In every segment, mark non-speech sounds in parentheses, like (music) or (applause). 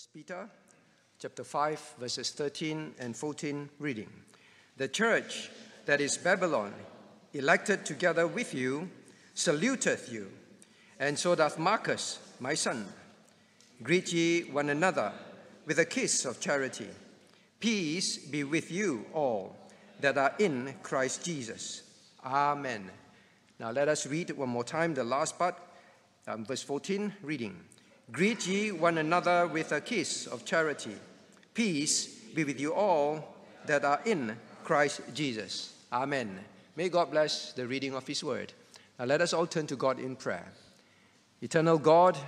First Peter chapter 5 verses 13 and 14 reading. The church that is Babylon, elected together with you, saluteth you, and so doth Marcus, my son. Greet ye one another with a kiss of charity. Peace be with you all that are in Christ Jesus. Amen. Now let us read one more time the last part, um, verse 14, reading. Greet ye one another with a kiss of charity. Peace be with you all that are in Christ Jesus. Amen. May God bless the reading of His word. Now let us all turn to God in prayer. Eternal God,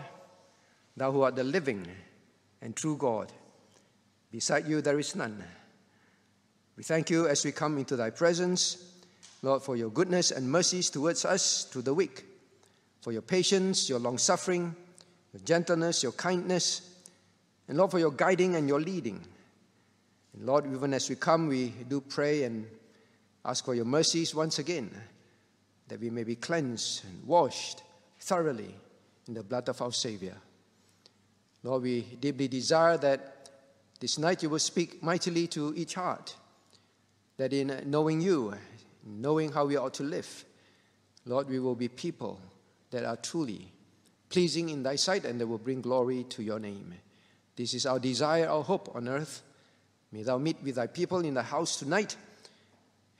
thou who art the living and true God, beside you there is none. We thank you as we come into thy presence, Lord, for your goodness and mercies towards us through the week, for your patience, your long suffering your gentleness, your kindness, and Lord, for your guiding and your leading. And Lord, even as we come, we do pray and ask for your mercies once again, that we may be cleansed and washed thoroughly in the blood of our Savior. Lord, we deeply desire that this night you will speak mightily to each heart, that in knowing you, knowing how we ought to live, Lord, we will be people that are truly pleasing in thy sight and they will bring glory to your name. This is our desire, our hope on earth. May thou meet with thy people in the house tonight.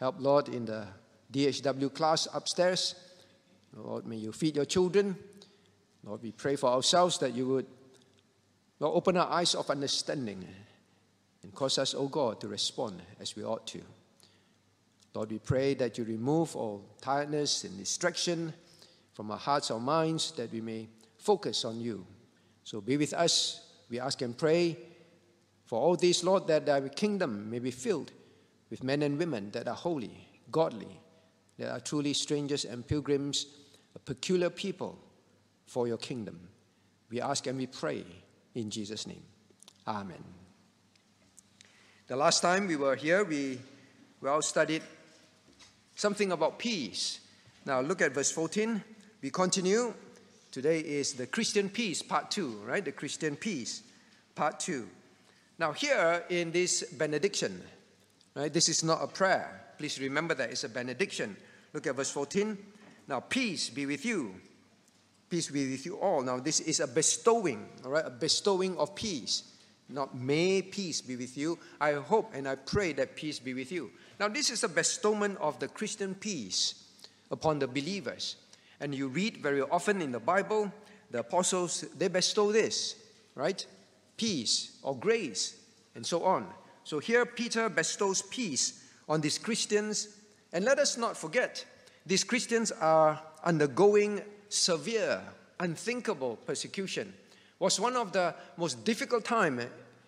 Help, Lord, in the DHW class upstairs. Lord, may you feed your children. Lord, we pray for ourselves that you would, Lord, open our eyes of understanding and cause us, O oh God, to respond as we ought to. Lord, we pray that you remove all tiredness and distraction from our hearts, our minds, that we may focus on you. So be with us. We ask and pray for all these, Lord, that thy kingdom may be filled with men and women that are holy, godly, that are truly strangers and pilgrims, a peculiar people for your kingdom. We ask and we pray in Jesus' name. Amen. The last time we were here, we, we all studied something about peace. Now look at verse 14. We continue Today is the Christian peace, part two, right? The Christian peace, part two. Now, here in this benediction, right, this is not a prayer. Please remember that it's a benediction. Look at verse 14. Now, peace be with you. Peace be with you all. Now, this is a bestowing, all right, a bestowing of peace. Not may peace be with you. I hope and I pray that peace be with you. Now, this is a bestowment of the Christian peace upon the believers. And you read very often in the Bible, the apostles, they bestow this, right? Peace or grace, and so on. So here, Peter bestows peace on these Christians. And let us not forget, these Christians are undergoing severe, unthinkable persecution. Was one of the most difficult time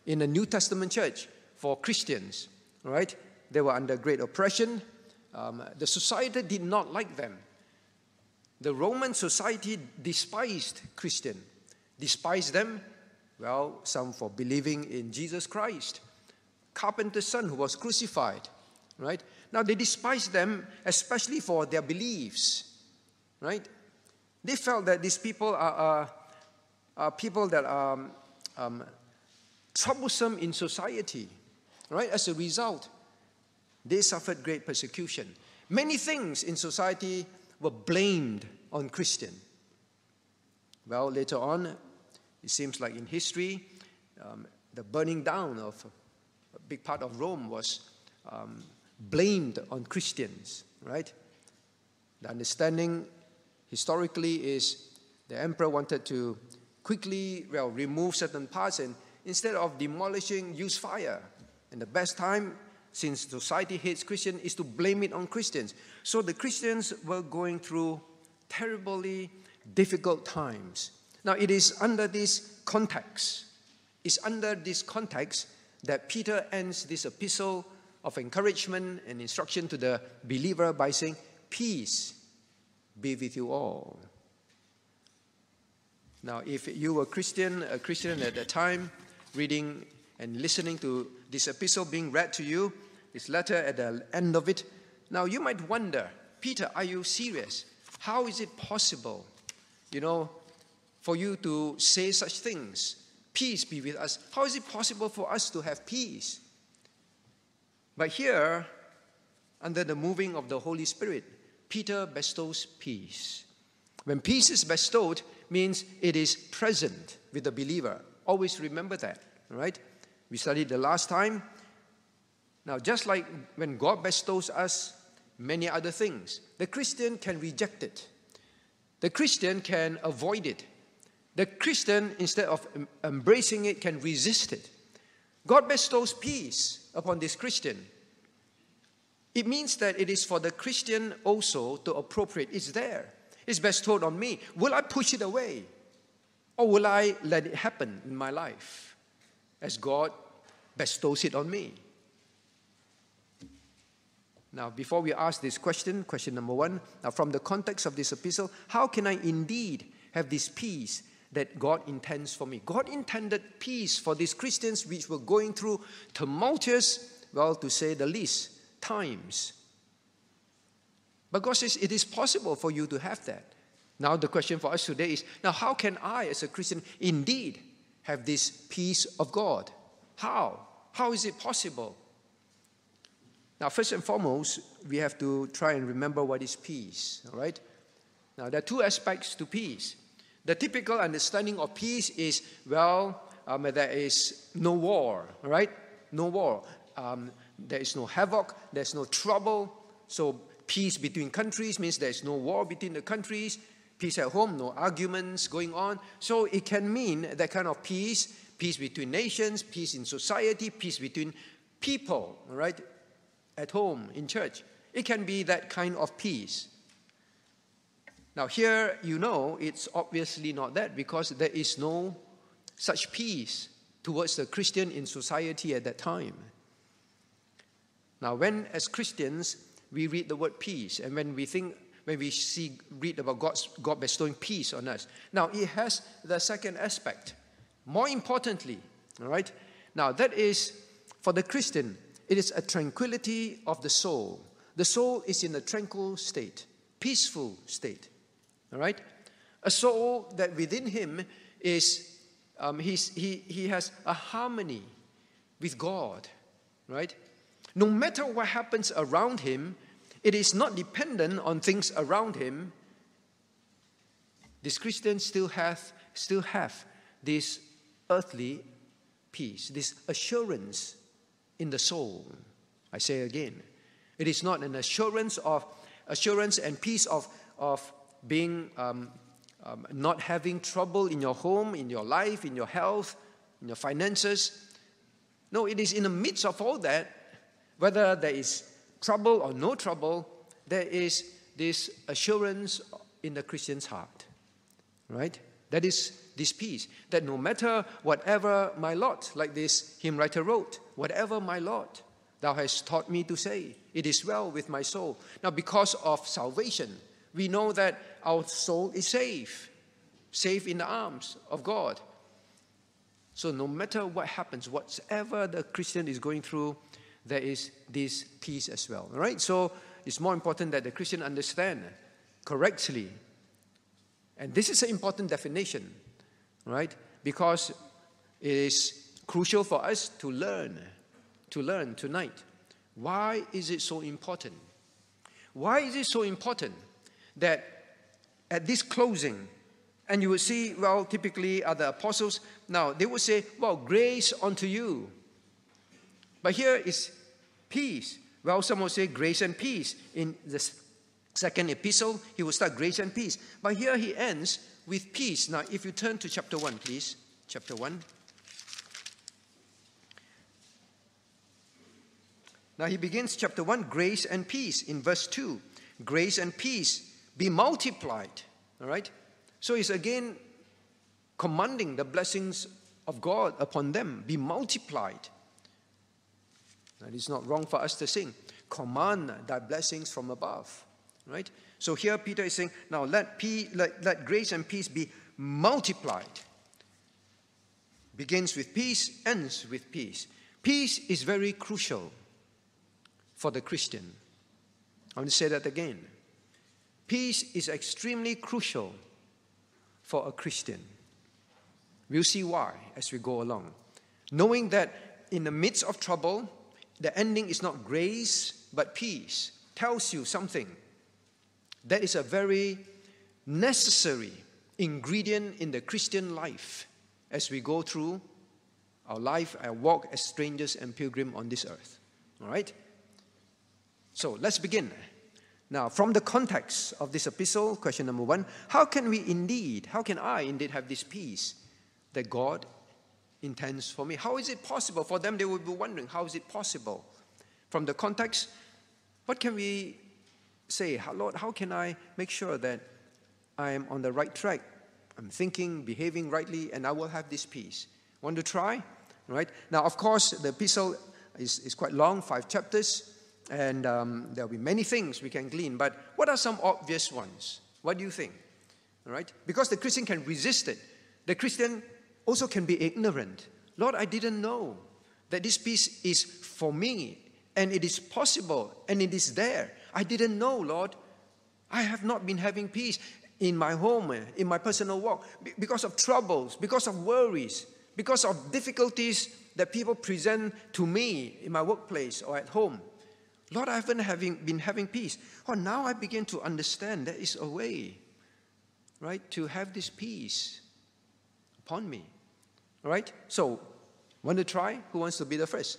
in the New Testament church for Christians, right? They were under great oppression. Um, the society did not like them the Roman society despised Christian. Despised them, well, some for believing in Jesus Christ. Carpenter's son who was crucified, right? Now they despised them especially for their beliefs, right? They felt that these people are, are, are people that are um, um troublesome in society, right? As a result, they suffered great persecution. Many things in society were blamed on Christian. Well, later on, it seems like in history, um, the burning down of a big part of Rome was um, blamed on Christians, right? The understanding historically is the emperor wanted to quickly well, remove certain parts and instead of demolishing, use fire. And the best time since society hates Christians, is to blame it on Christians. So the Christians were going through terribly difficult times. Now, it is under this context, it's under this context that Peter ends this epistle of encouragement and instruction to the believer by saying, Peace be with you all. Now, if you were Christian, a Christian at that time, reading and listening to this epistle being read to you, this letter at the end of it. Now you might wonder, Peter, are you serious? How is it possible, you know, for you to say such things? Peace be with us. How is it possible for us to have peace? But here, under the moving of the Holy Spirit, Peter bestows peace. When peace is bestowed, means it is present with the believer. Always remember that, right? We studied the last time. Now, just like when God bestows us many other things, the Christian can reject it. The Christian can avoid it. The Christian, instead of embracing it, can resist it. God bestows peace upon this Christian. It means that it is for the Christian also to appropriate. It's there. It's bestowed on me. Will I push it away? Or will I let it happen in my life as God bestows it on me? Now, before we ask this question, question number one, now from the context of this epistle, how can I indeed have this peace that God intends for me? God intended peace for these Christians which were going through tumultuous, well, to say the least, times. But God says it is possible for you to have that. Now, the question for us today is now, how can I, as a Christian, indeed have this peace of God? How? How is it possible? Now, first and foremost, we have to try and remember what is peace, all right? Now, there are two aspects to peace. The typical understanding of peace is well, um, there is no war, right? No war. Um, there is no havoc, there's no trouble. So, peace between countries means there's no war between the countries. Peace at home, no arguments going on. So, it can mean that kind of peace peace between nations, peace in society, peace between people, right? At home, in church. It can be that kind of peace. Now, here you know it's obviously not that because there is no such peace towards the Christian in society at that time. Now, when as Christians we read the word peace, and when we think, when we see, read about God's, God bestowing peace on us, now it has the second aspect. More importantly, all right, now that is for the Christian, it is a tranquility of the soul. The soul is in a tranquil state, peaceful state. All right? A soul that within him is, um, he's, he, he has a harmony with God. Right? No matter what happens around him, it is not dependent on things around him. This Christian still have, still have this earthly peace, this assurance in the soul. I say again, it is not an assurance of assurance and peace of, of being um, um, not having trouble in your home, in your life, in your health, in your finances. No, it is in the midst of all that, whether there is trouble or no trouble, there is this assurance in the Christian's heart. Right? That is this peace. That no matter whatever my lot, like this hymn writer wrote, whatever my lot, thou hast taught me to say, it is well with my soul. Now, because of salvation, we know that our soul is safe, safe in the arms of God. So, no matter what happens, whatever the Christian is going through, there is this peace as well. All right? So, it's more important that the Christian understand correctly. And this is an important definition, right? Because it is crucial for us to learn, to learn tonight. Why is it so important? Why is it so important that at this closing, and you will see, well, typically other apostles, now they would say, well, grace unto you. But here is peace. Well, some will say grace and peace. In the second epistle, he will start grace and peace. But here he ends with peace. Now, if you turn to chapter 1, please. Chapter 1. Now he begins chapter 1 grace and peace in verse 2. Grace and peace be multiplied. All right? So he's again commanding the blessings of God upon them be multiplied. That is not wrong for us to sing. Command thy blessings from above. Right? So here Peter is saying, now let, pe- let, let grace and peace be multiplied. Begins with peace, ends with peace. Peace is very crucial for the Christian. I want to say that again. Peace is extremely crucial for a Christian. We'll see why as we go along. Knowing that in the midst of trouble, the ending is not grace but peace, tells you something. That is a very necessary ingredient in the Christian life as we go through our life, our walk as strangers and pilgrim on this earth. All right? So let's begin. Now, from the context of this epistle, question number one how can we indeed, how can I indeed have this peace that God intends for me? How is it possible? For them, they would be wondering, how is it possible? From the context, what can we say? Lord, how can I make sure that I am on the right track? I'm thinking, behaving rightly, and I will have this peace. Want to try? Right? Now, of course, the epistle is, is quite long, five chapters, and um, there'll be many things we can glean. But what are some obvious ones? What do you think? All right? Because the Christian can resist it. The Christian also can be ignorant. Lord, I didn't know that this peace is for me, and it is possible, and it is there. I didn't know, Lord. I have not been having peace in my home, eh, in my personal walk, because of troubles, because of worries, because of difficulties that people present to me in my workplace or at home. Lord, I haven't having, been having peace. Oh, now I begin to understand there is a way, right, to have this peace upon me. All right? So, want to try? Who wants to be the first?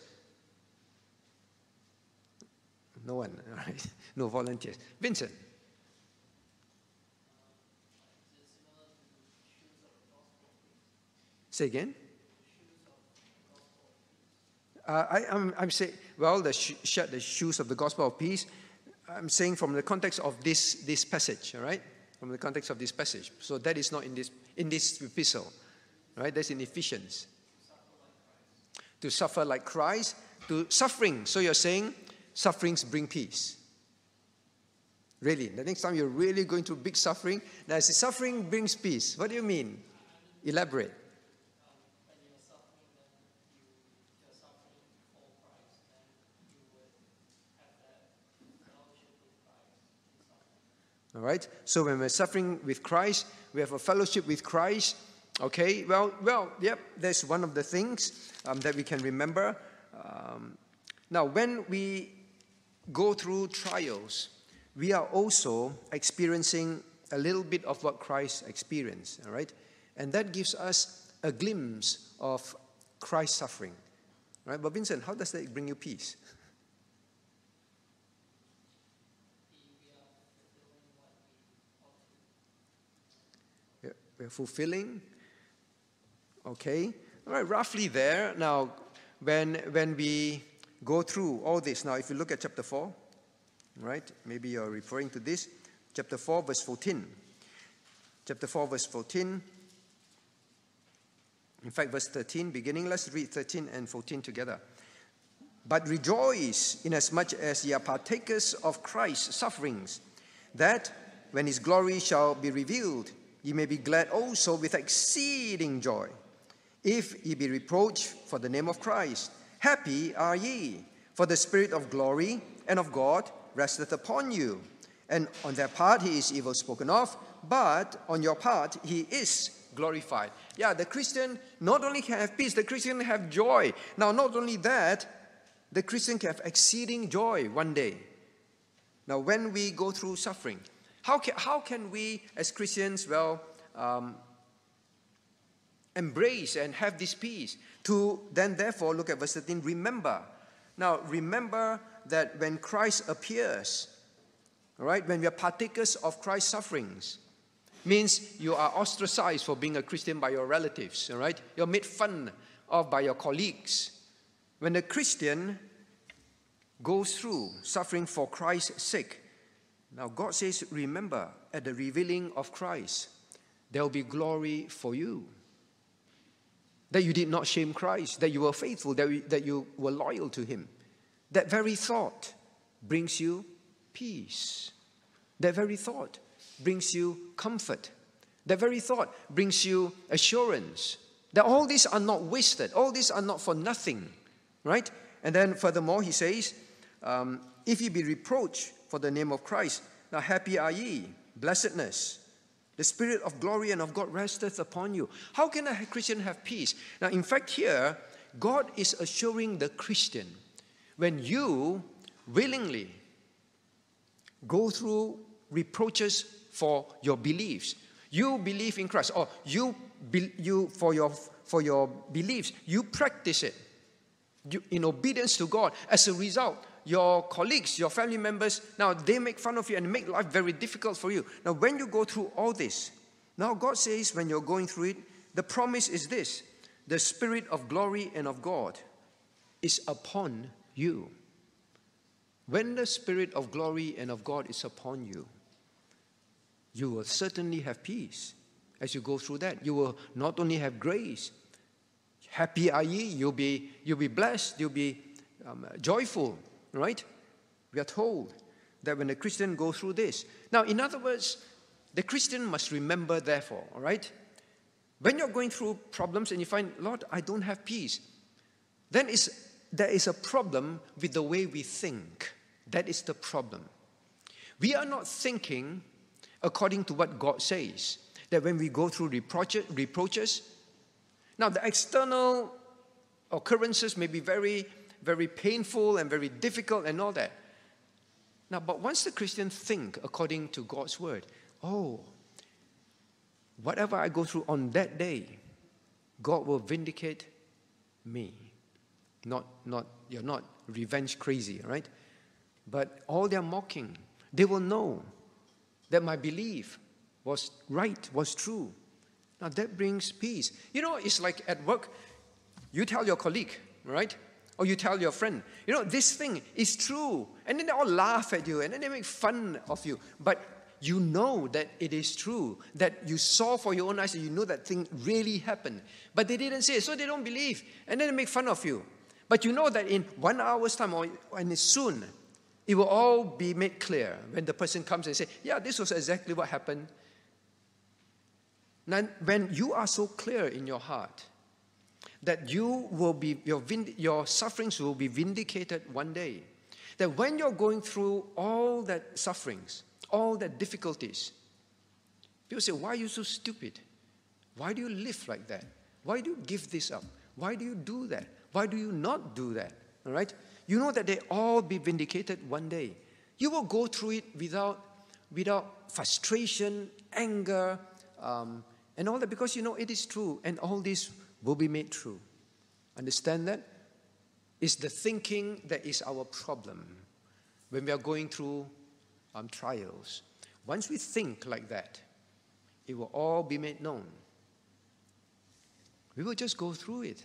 No one, all (laughs) right? No volunteers. Vincent. Say again? Uh, I, am I'm, I'm saying, well, the, sh- the shoes of the gospel of peace. I'm saying from the context of this, this passage, all right? From the context of this passage. So that is not in this, in this epistle, right? That's in Ephesians. To suffer like Christ, to suffering. So you're saying sufferings bring peace. Really, the next time you're really going through big suffering, now suffering brings peace. What do you mean? Elaborate. All right? So when we're suffering with Christ, we have a fellowship with Christ. Okay? Well, well, yep, that's one of the things um, that we can remember. Um, now, when we go through trials, we are also experiencing a little bit of what Christ experienced, all right? And that gives us a glimpse of Christ's suffering. Right? But Vincent, how does that bring you peace? We're fulfilling. Okay? All right, roughly there. Now, when, when we go through all this, now if you look at chapter 4, right, maybe you're referring to this, chapter 4, verse 14. Chapter 4, verse 14. In fact, verse 13, beginning, let's read 13 and 14 together. But rejoice inasmuch as ye are partakers of Christ's sufferings, that when his glory shall be revealed, ye may be glad also with exceeding joy. If ye be reproached for the name of Christ, happy are ye, for the Spirit of glory and of God resteth upon you. And on their part he is evil spoken of, but on your part he is glorified. Yeah, the Christian not only can have peace, the Christian have joy. Now, not only that, the Christian can have exceeding joy one day. Now, when we go through suffering, how can, how can we, as Christians, well, um, embrace and have this peace? To then, therefore, look at verse 13, remember. Now, remember that when Christ appears, all right, when we are partakers of Christ's sufferings, means you are ostracized for being a Christian by your relatives, all right? You're made fun of by your colleagues. When a Christian goes through suffering for Christ's sake, now, God says, remember, at the revealing of Christ, there will be glory for you. That you did not shame Christ, that you were faithful, that, that you were loyal to Him. That very thought brings you peace. That very thought brings you comfort. That very thought brings you assurance that all these are not wasted, all these are not for nothing, right? And then furthermore, he says, um, if ye be reproached for the name of Christ. Now, happy are ye, blessedness. The Spirit of glory and of God resteth upon you. How can a Christian have peace? Now, in fact, here, God is assuring the Christian when you willingly go through reproaches for your beliefs, you believe in Christ, or you, be, you for, your, for your beliefs, you practice it you, in obedience to God. As a result, your colleagues, your family members, now they make fun of you and make life very difficult for you. Now, when you go through all this, now God says, when you're going through it, the promise is this the Spirit of glory and of God is upon you. When the Spirit of glory and of God is upon you, you will certainly have peace as you go through that. You will not only have grace, happy are ye, you'll be, you'll be blessed, you'll be um, joyful, right? We are told that when a Christian goes through this. Now, in other words, the Christian must remember, therefore, all right? When you're going through problems and you find, Lord, I don't have peace, then is, there is a problem with the way we think. That is the problem. We are not thinking according to what God says. That when we go through reproaches, now the external occurrences may be very, very painful and very difficult and all that. Now, but once the Christian think according to God's word, oh, whatever I go through on that day, God will vindicate me. Not, not, you're not revenge crazy, right? But all their mocking, they will know that my belief was right, was true. Now that brings peace. You know, it's like at work, you tell your colleague, right? Or you tell your friend, you know, this thing is true. And then they all laugh at you and then they make fun of you. But you know that it is true, that you saw for your own eyes, and you know that thing really happened. But they didn't say it, so they don't believe. And then they make fun of you. But you know that in one hour's time or and soon, it will all be made clear when the person comes and say, Yeah, this was exactly what happened. Now, when you are so clear in your heart that you will be, your, your sufferings will be vindicated one day, that when you're going through all that sufferings, all that difficulties, people say, Why are you so stupid? Why do you live like that? Why do you give this up? Why do you do that? Why do you not do that? All right? You know that they all be vindicated one day. You will go through it without, without frustration, anger, um, and all that because you know it is true, and all this will be made true. Understand that? It's the thinking that is our problem when we are going through um, trials. Once we think like that, it will all be made known. We will just go through it.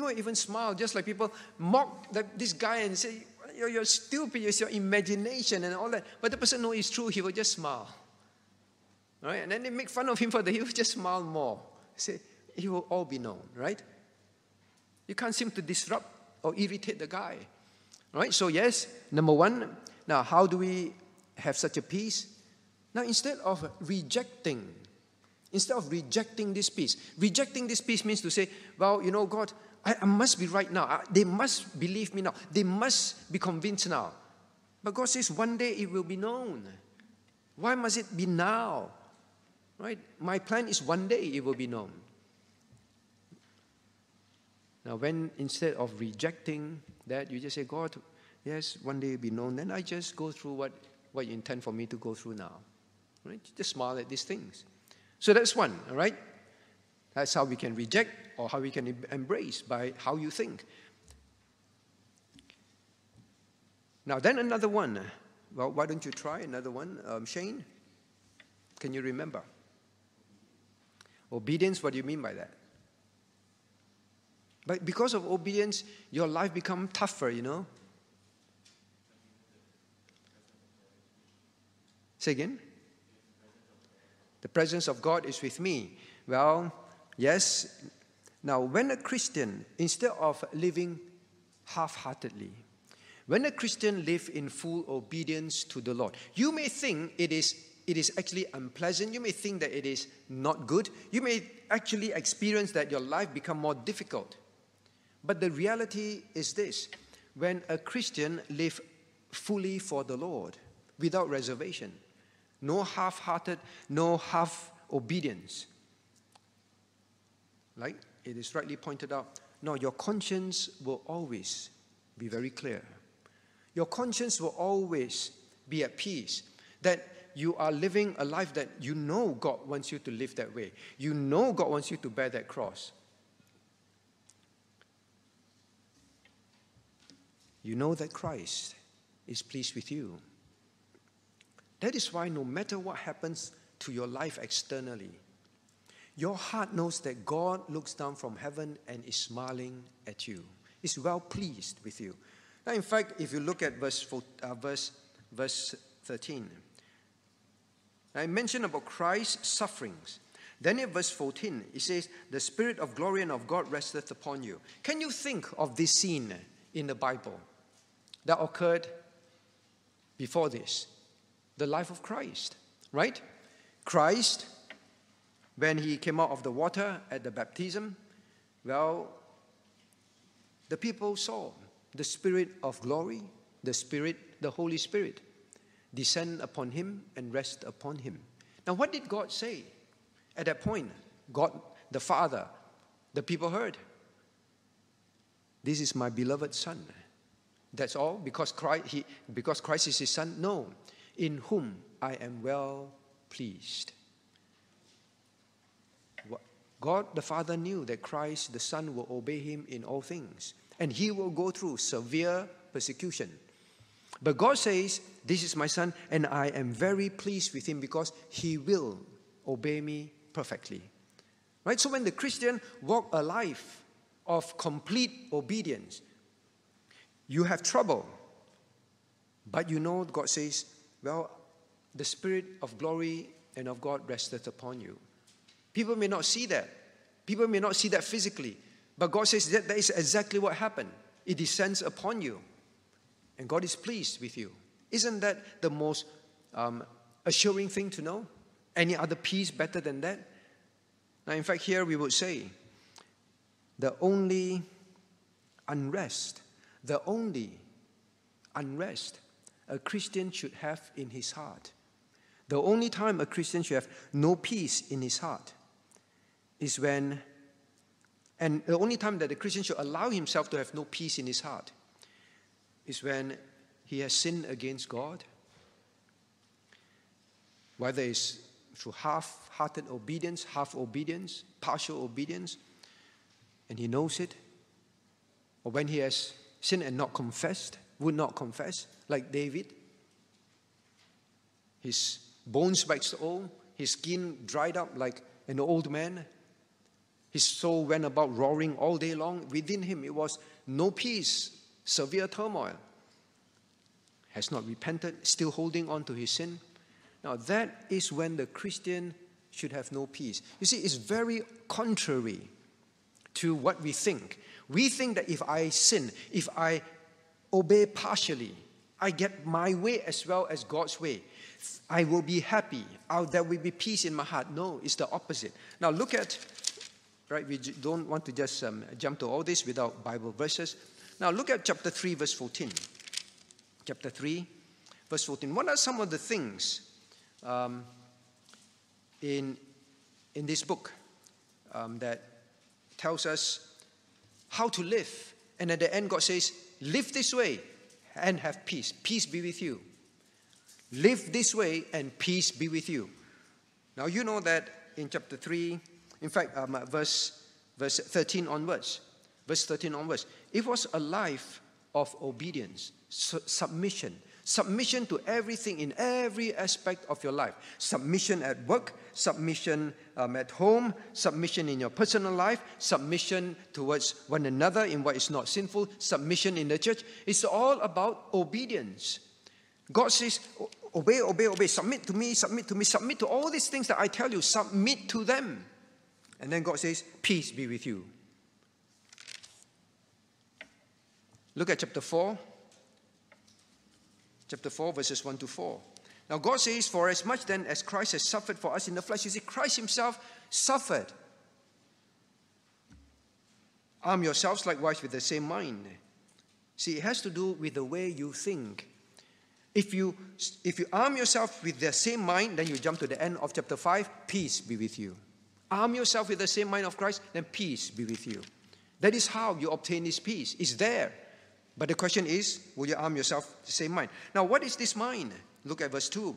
Will even smile, just like people mock this guy and say, you're, you're stupid, it's your imagination and all that. But the person knows it's true, he will just smile. Right? And then they make fun of him (laughs) for that, he will just smile more. Say, he will all be known, right? You can't seem to disrupt or irritate the guy. Right? So, yes, number one, now how do we have such a peace? Now, instead of rejecting, instead of rejecting this peace, rejecting this peace means to say, well, you know, God, I, I must be right now. I, they must believe me now. They must be convinced now. But God says one day it will be known. Why must it be now? Right? My plan is one day it will be known. Now, when instead of rejecting that, you just say, God, yes, one day it will be known, then I just go through what, what you intend for me to go through now. Right? Just smile at these things. So that's one, all right? That's how we can reject or how we can embrace by how you think. Now, then another one. Well, why don't you try another one, um, Shane? Can you remember? Obedience, what do you mean by that? But because of obedience, your life become tougher, you know? Say again? The presence of God is with me. Well, Yes. Now, when a Christian, instead of living half heartedly, when a Christian live in full obedience to the Lord, you may think it is, it is actually unpleasant. You may think that it is not good. You may actually experience that your life become more difficult. But the reality is this when a Christian live fully for the Lord, without reservation, no half hearted, no half obedience. Like it is rightly pointed out, no, your conscience will always be very clear. Your conscience will always be at peace that you are living a life that you know God wants you to live that way. You know God wants you to bear that cross. You know that Christ is pleased with you. That is why, no matter what happens to your life externally, your heart knows that God looks down from heaven and is smiling at you, is well pleased with you. Now, in fact, if you look at verse, uh, verse, verse 13, I mentioned about Christ's sufferings. Then in verse 14, it says, The Spirit of glory and of God resteth upon you. Can you think of this scene in the Bible that occurred before this? The life of Christ, right? Christ, when he came out of the water at the baptism, well, the people saw the Spirit of glory, the Spirit, the Holy Spirit, descend upon him and rest upon him. Now, what did God say at that point? God, the Father, the people heard, This is my beloved Son. That's all? Because Christ, he, because Christ is his Son? No. In whom I am well pleased. God the Father knew that Christ the Son will obey him in all things and he will go through severe persecution. But God says, This is my son, and I am very pleased with him because he will obey me perfectly. Right? So when the Christian walk a life of complete obedience, you have trouble. But you know, God says, Well, the Spirit of glory and of God rested upon you. People may not see that. People may not see that physically. But God says that that is exactly what happened. It descends upon you, and God is pleased with you. Isn't that the most um, assuring thing to know? Any other peace better than that? Now, in fact, here we would say the only unrest, the only unrest a Christian should have in his heart, the only time a Christian should have no peace in his heart is when and the only time that the Christian should allow himself to have no peace in his heart is when he has sinned against God, whether it's through half hearted obedience, half obedience, partial obedience, and he knows it, or when he has sinned and not confessed, would not confess, like David. His bones waxed old, his skin dried up like an old man, his soul went about roaring all day long. Within him, it was no peace, severe turmoil. Has not repented, still holding on to his sin. Now, that is when the Christian should have no peace. You see, it's very contrary to what we think. We think that if I sin, if I obey partially, I get my way as well as God's way. I will be happy. I'll, there will be peace in my heart. No, it's the opposite. Now look at right? We don't want to just um, jump to all this without Bible verses. Now look at chapter 3, verse 14. Chapter 3, verse 14. What are some of the things um, in, in this book um, that tells us how to live? And at the end, God says, Live this way and have peace. Peace be with you. Live this way and peace be with you. Now, you know that in chapter 3, in fact, um, verse, verse 13 onwards, verse 13 onwards, it was a life of obedience, su- submission, submission to everything in every aspect of your life. Submission at work, submission um, at home, submission in your personal life, submission towards one another in what is not sinful, submission in the church. It's all about obedience. God says, obey, obey, obey, submit to me, submit to me, submit to all these things that I tell you, submit to them. And then God says, Peace be with you. Look at chapter 4. Chapter 4, verses 1 to 4. Now, God says, For as much then as Christ has suffered for us in the flesh, you see, Christ himself suffered. Arm yourselves likewise with the same mind. See, it has to do with the way you think. If you, if you arm yourself with the same mind, then you jump to the end of chapter 5, peace be with you. Arm yourself with the same mind of Christ, then peace be with you. That is how you obtain this peace. It's there. But the question is, will you arm yourself the same mind? Now, what is this mind? Look at verse 2.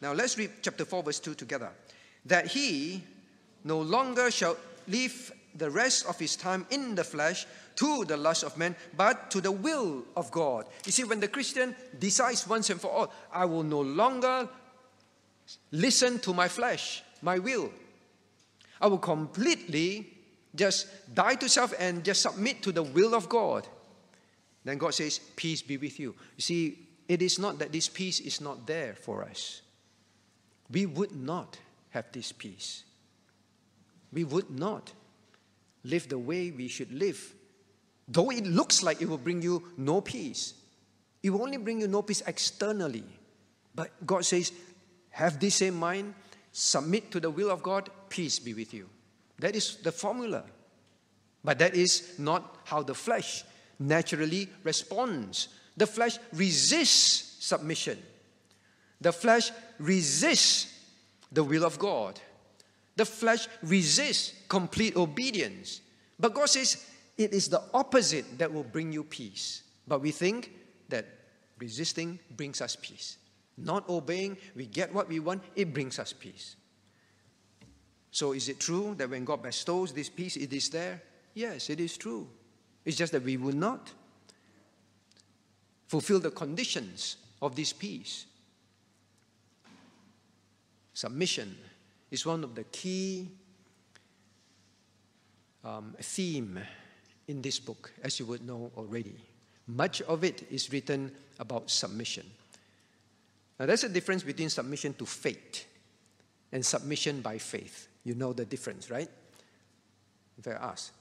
Now, let's read chapter 4, verse 2 together. That he no longer shall live the rest of his time in the flesh to the lust of men, but to the will of God. You see, when the Christian decides once and for all, I will no longer listen to my flesh, my will. I will completely just die to self and just submit to the will of God. Then God says, Peace be with you. You see, it is not that this peace is not there for us. We would not have this peace. We would not live the way we should live. Though it looks like it will bring you no peace, it will only bring you no peace externally. But God says, have this same mind, submit to the will of God, peace be with you. That is the formula. But that is not how the flesh naturally responds. The flesh resists submission. The flesh resists the will of God. The flesh resists complete obedience. But God says it is the opposite that will bring you peace. But we think that resisting brings us peace. Not obeying, we get what we want, it brings us peace. So is it true that when God bestows this peace, it is there? Yes, it is true. It's just that we will not fulfill the conditions of this peace. Submission is one of the key um, theme in this book, as you would know already. Much of it is written about submission. Now, there's a difference between submission to faith and submission by faith. You know the difference, right? If I ask,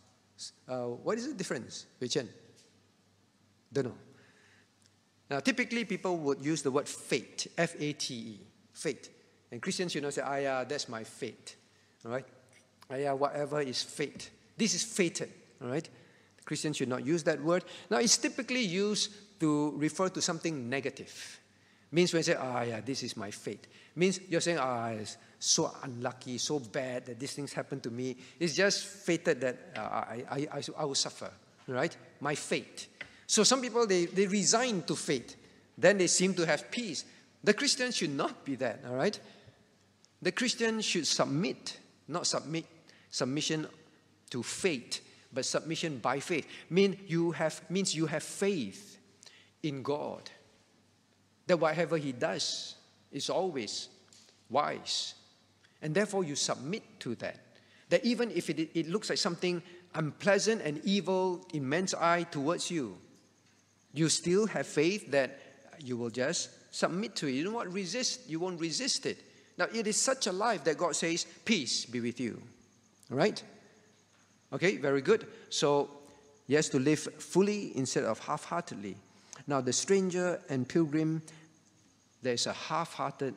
uh, what is the difference, Wei Chen? Don't know. Now, typically people would use the word fate, F A T E, fate. And Christians, you know, say, ah, yeah, that's my fate. All right? Ah, yeah, whatever is fate. This is fated. All right? Christians should not use that word. Now, it's typically used to refer to something negative. Means when you say, ah, yeah, this is my fate. Means you're saying, ah, so unlucky, so bad that these things happen to me. It's just fated that uh, I, I, I, I will suffer, right? My fate. So some people, they, they resign to fate. Then they seem to have peace. The Christian should not be that, all right? The Christian should submit, not submit submission to fate, but submission by faith. Mean you have means you have faith in God. That whatever He does is always wise. And therefore you submit to that. That even if it, it looks like something unpleasant and evil in man's eye towards you, you still have faith that you will just submit to it. You don't want resist, you won't resist it. Now, it is such a life that God says, Peace be with you. All right? Okay, very good. So, yes, to live fully instead of half heartedly. Now, the stranger and pilgrim, there's a half hearted,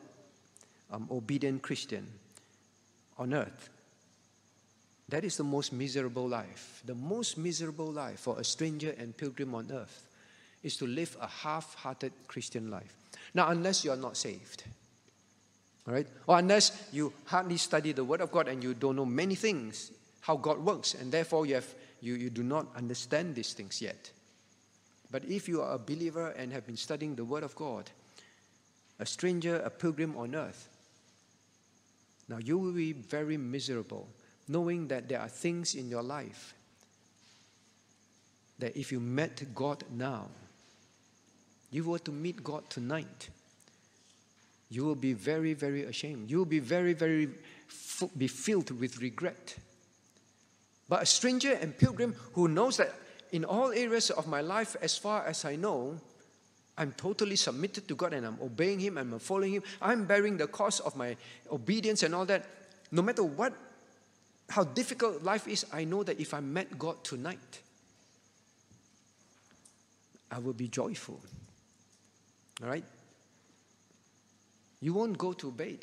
um, obedient Christian on earth. That is the most miserable life. The most miserable life for a stranger and pilgrim on earth is to live a half hearted Christian life. Now, unless you are not saved. All right? Or unless you hardly study the Word of God and you don't know many things, how God works, and therefore you, have, you, you do not understand these things yet. But if you are a believer and have been studying the Word of God, a stranger, a pilgrim on earth, now you will be very miserable knowing that there are things in your life that if you met God now, you were to meet God tonight you will be very, very ashamed. You will be very, very be filled with regret. But a stranger and pilgrim who knows that in all areas of my life, as far as I know, I'm totally submitted to God and I'm obeying Him and I'm following Him. I'm bearing the cost of my obedience and all that. No matter what, how difficult life is, I know that if I met God tonight, I will be joyful. All right? you won't go to bed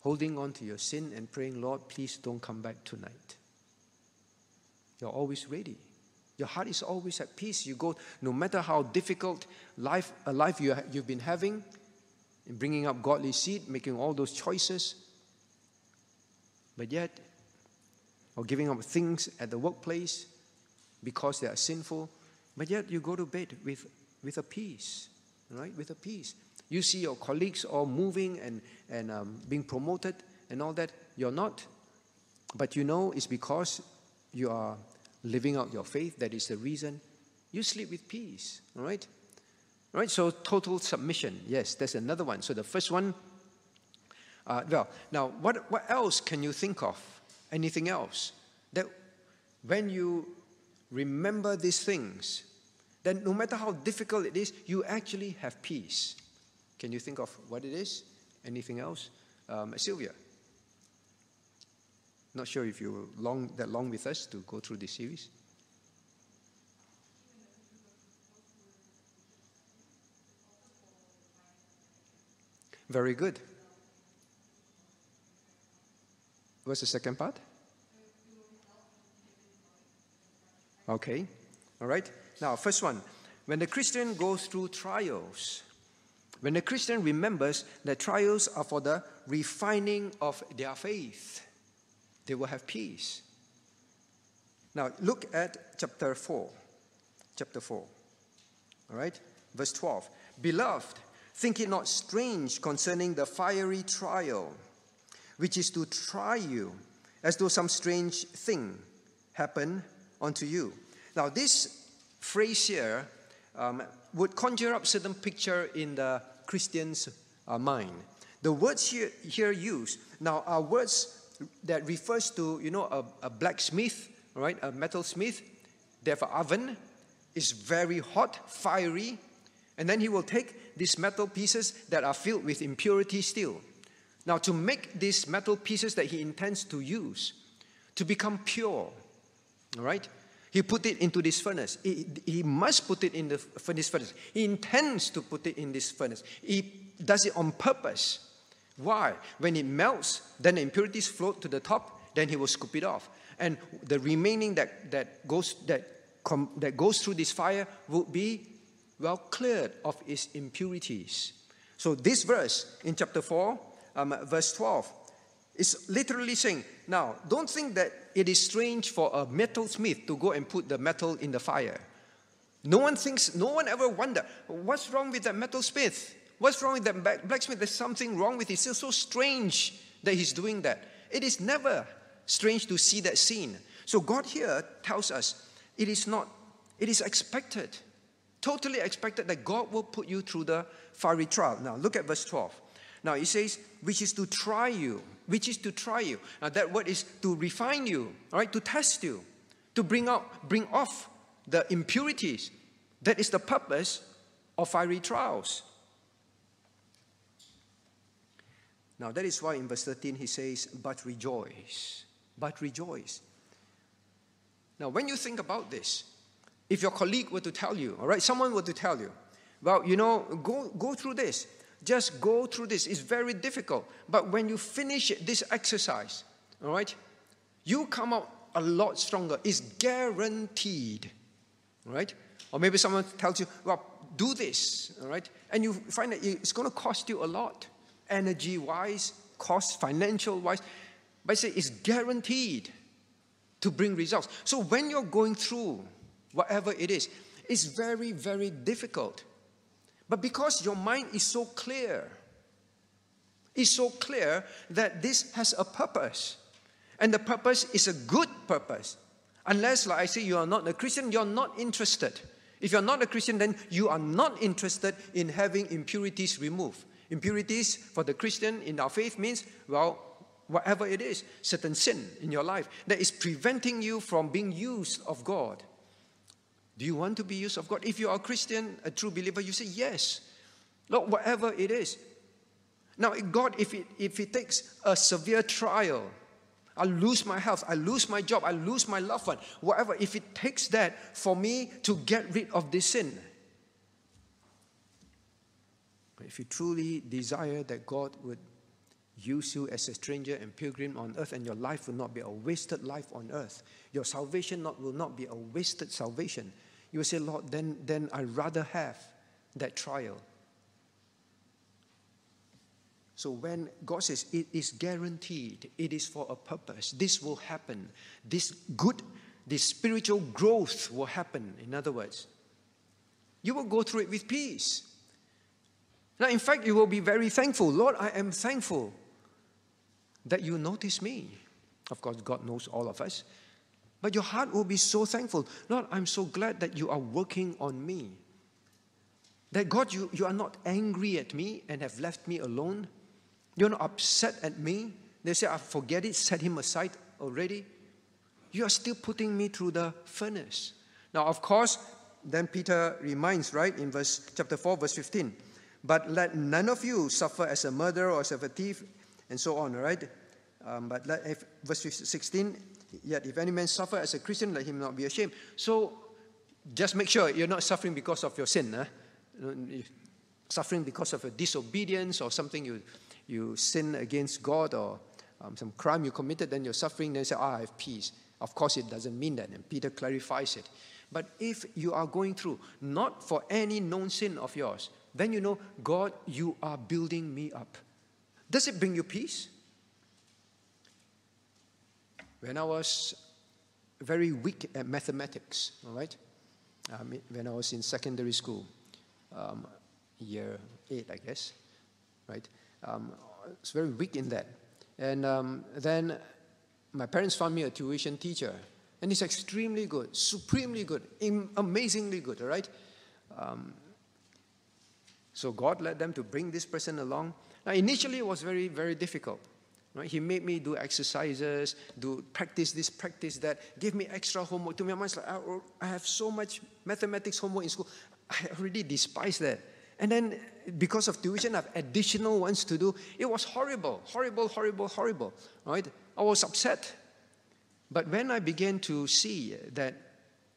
holding on to your sin and praying, Lord, please don't come back tonight. You're always ready. Your heart is always at peace. You go, no matter how difficult life, a life you, you've been having, in bringing up godly seed, making all those choices, but yet, or giving up things at the workplace because they are sinful, but yet you go to bed with, with a peace, right? With a peace. You see your colleagues all moving and, and um, being promoted and all that. You're not. But you know it's because you are living out your faith that is the reason you sleep with peace. All right? All right? So total submission. Yes, that's another one. So the first one, uh, well, now what, what else can you think of? Anything else? That when you remember these things, then no matter how difficult it is, you actually have peace. Can you think of what it is? Anything else? Um, Sylvia. Not sure if you're long, that long with us to go through this series. Very good. What's the second part? Okay, all right. Now, first one when the Christian goes through trials, when the Christian remembers that trials are for the refining of their faith, they will have peace. Now, look at chapter 4. Chapter 4. All right? Verse 12. Beloved, think it not strange concerning the fiery trial, which is to try you, as though some strange thing happened unto you. Now, this phrase here um, would conjure up certain picture in the Christian's uh, mind. The words here, here used now are words that refers to, you know, a, a blacksmith, right, a metalsmith. They have an oven, it's very hot, fiery, and then he will take these metal pieces that are filled with impurity steel. Now, to make these metal pieces that he intends to use to become pure, all right, he put it into this furnace. He, he must put it in the furnace furnace. He intends to put it in this furnace. He does it on purpose. Why? When it melts, then the impurities float to the top, then he will scoop it off. And the remaining that, that, goes, that, com, that goes through this fire will be well cleared of its impurities. So, this verse in chapter 4, um, verse 12, is literally saying, now, don't think that it is strange for a metal smith to go and put the metal in the fire. No one thinks, no one ever wonder, what's wrong with that metal smith? What's wrong with that blacksmith? There's something wrong with it. It's so strange that he's doing that. It is never strange to see that scene. So God here tells us it is not, it is expected, totally expected that God will put you through the fiery trial. Now look at verse 12. Now he says, which is to try you, which is to try you. Now that word is to refine you, all right, to test you, to bring out, bring off the impurities. That is the purpose of fiery trials. Now, that is why in verse 13 he says, But rejoice, but rejoice. Now, when you think about this, if your colleague were to tell you, all right, someone were to tell you, well, you know, go, go through this. Just go through this. It's very difficult. But when you finish this exercise, all right, you come out a lot stronger. It's guaranteed. All right? Or maybe someone tells you, well, do this, all right? And you find that it's going to cost you a lot energy wise, cost financial wise, but I say it's guaranteed to bring results. So when you're going through whatever it is, it's very, very difficult. But because your mind is so clear, is so clear that this has a purpose. And the purpose is a good purpose. Unless, like I say, you are not a Christian, you're not interested. If you're not a Christian, then you are not interested in having impurities removed. Impurities for the Christian in our faith means, well, whatever it is, certain sin in your life that is preventing you from being used of God. Do you want to be used of God? If you are a Christian, a true believer, you say yes. Lord, whatever it is. Now, God, if it, if it takes a severe trial, I lose my health, I lose my job, I lose my loved one, whatever, if it takes that for me to get rid of this sin, if you truly desire that God would use you as a stranger and pilgrim on earth, and your life will not be a wasted life on earth. Your salvation not, will not be a wasted salvation. You will say, Lord, then, then I'd rather have that trial. So when God says it is guaranteed, it is for a purpose, this will happen, this good, this spiritual growth will happen, in other words, you will go through it with peace. Now, in fact, you will be very thankful. Lord, I am thankful that you notice me. Of course, God knows all of us. But your heart will be so thankful. Lord, I'm so glad that you are working on me. That God, you, you are not angry at me and have left me alone. You're not upset at me. They say, I forget it, set him aside already. You are still putting me through the furnace. Now, of course, then Peter reminds, right, in verse chapter 4, verse 15. But let none of you suffer as a murderer or as a thief, and so on, right? Um, but let, if, verse 16, yet if any man suffer as a Christian, let him not be ashamed. So just make sure you're not suffering because of your sin. Suffering because of a disobedience or something you, you sin against God or um, some crime you committed, then you're suffering, then you say, ah, I have peace. Of course, it doesn't mean that, and Peter clarifies it. But if you are going through, not for any known sin of yours, then you know, God, you are building me up. Does it bring you peace? When I was very weak at mathematics, all right, um, when I was in secondary school, um, year eight, I guess, right, um, I was very weak in that. And um, then my parents found me a tuition teacher, and he's extremely good, supremely good, amazingly good, all right? So God led them to bring this person along. Now, initially, it was very, very difficult. Right? He made me do exercises, do practice this, practice that, give me extra homework. To me, I'm like, oh, I have so much mathematics homework in school. I already despise that. And then because of tuition, I have additional ones to do. It was horrible, horrible, horrible, horrible. Right? I was upset. But when I began to see that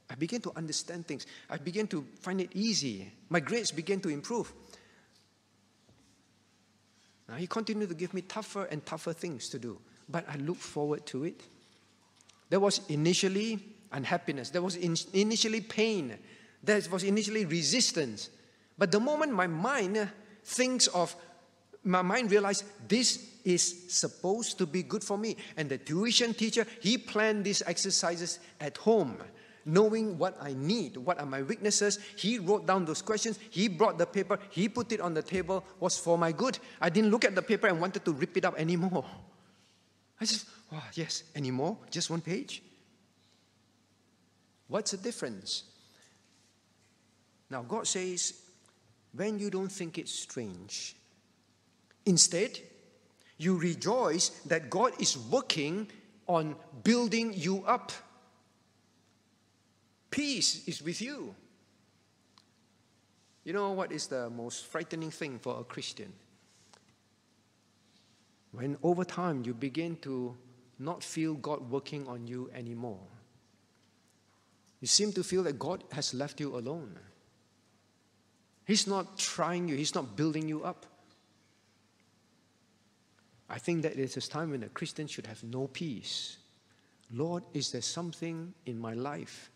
I began to understand things, I began to find it easy. My grades began to improve. Now, he continued to give me tougher and tougher things to do, but I look forward to it. There was initially unhappiness, there was in, initially pain, there was initially resistance. But the moment my mind uh, thinks of, my mind realized this is supposed to be good for me. And the tuition teacher, he planned these exercises at home knowing what I need, what are my weaknesses. He wrote down those questions. He brought the paper. He put it on the table, was for my good. I didn't look at the paper and wanted to rip it up anymore. (laughs) I just, oh, yes, anymore? Just one page? What's the difference? Now, God says, when you don't think it's strange, instead, you rejoice that God is working on building you up. Peace is with you. You know what is the most frightening thing for a Christian? When over time you begin to not feel God working on you anymore. You seem to feel that God has left you alone. He's not trying you, He's not building you up. I think that it is a time when a Christian should have no peace. Lord, is there something in my life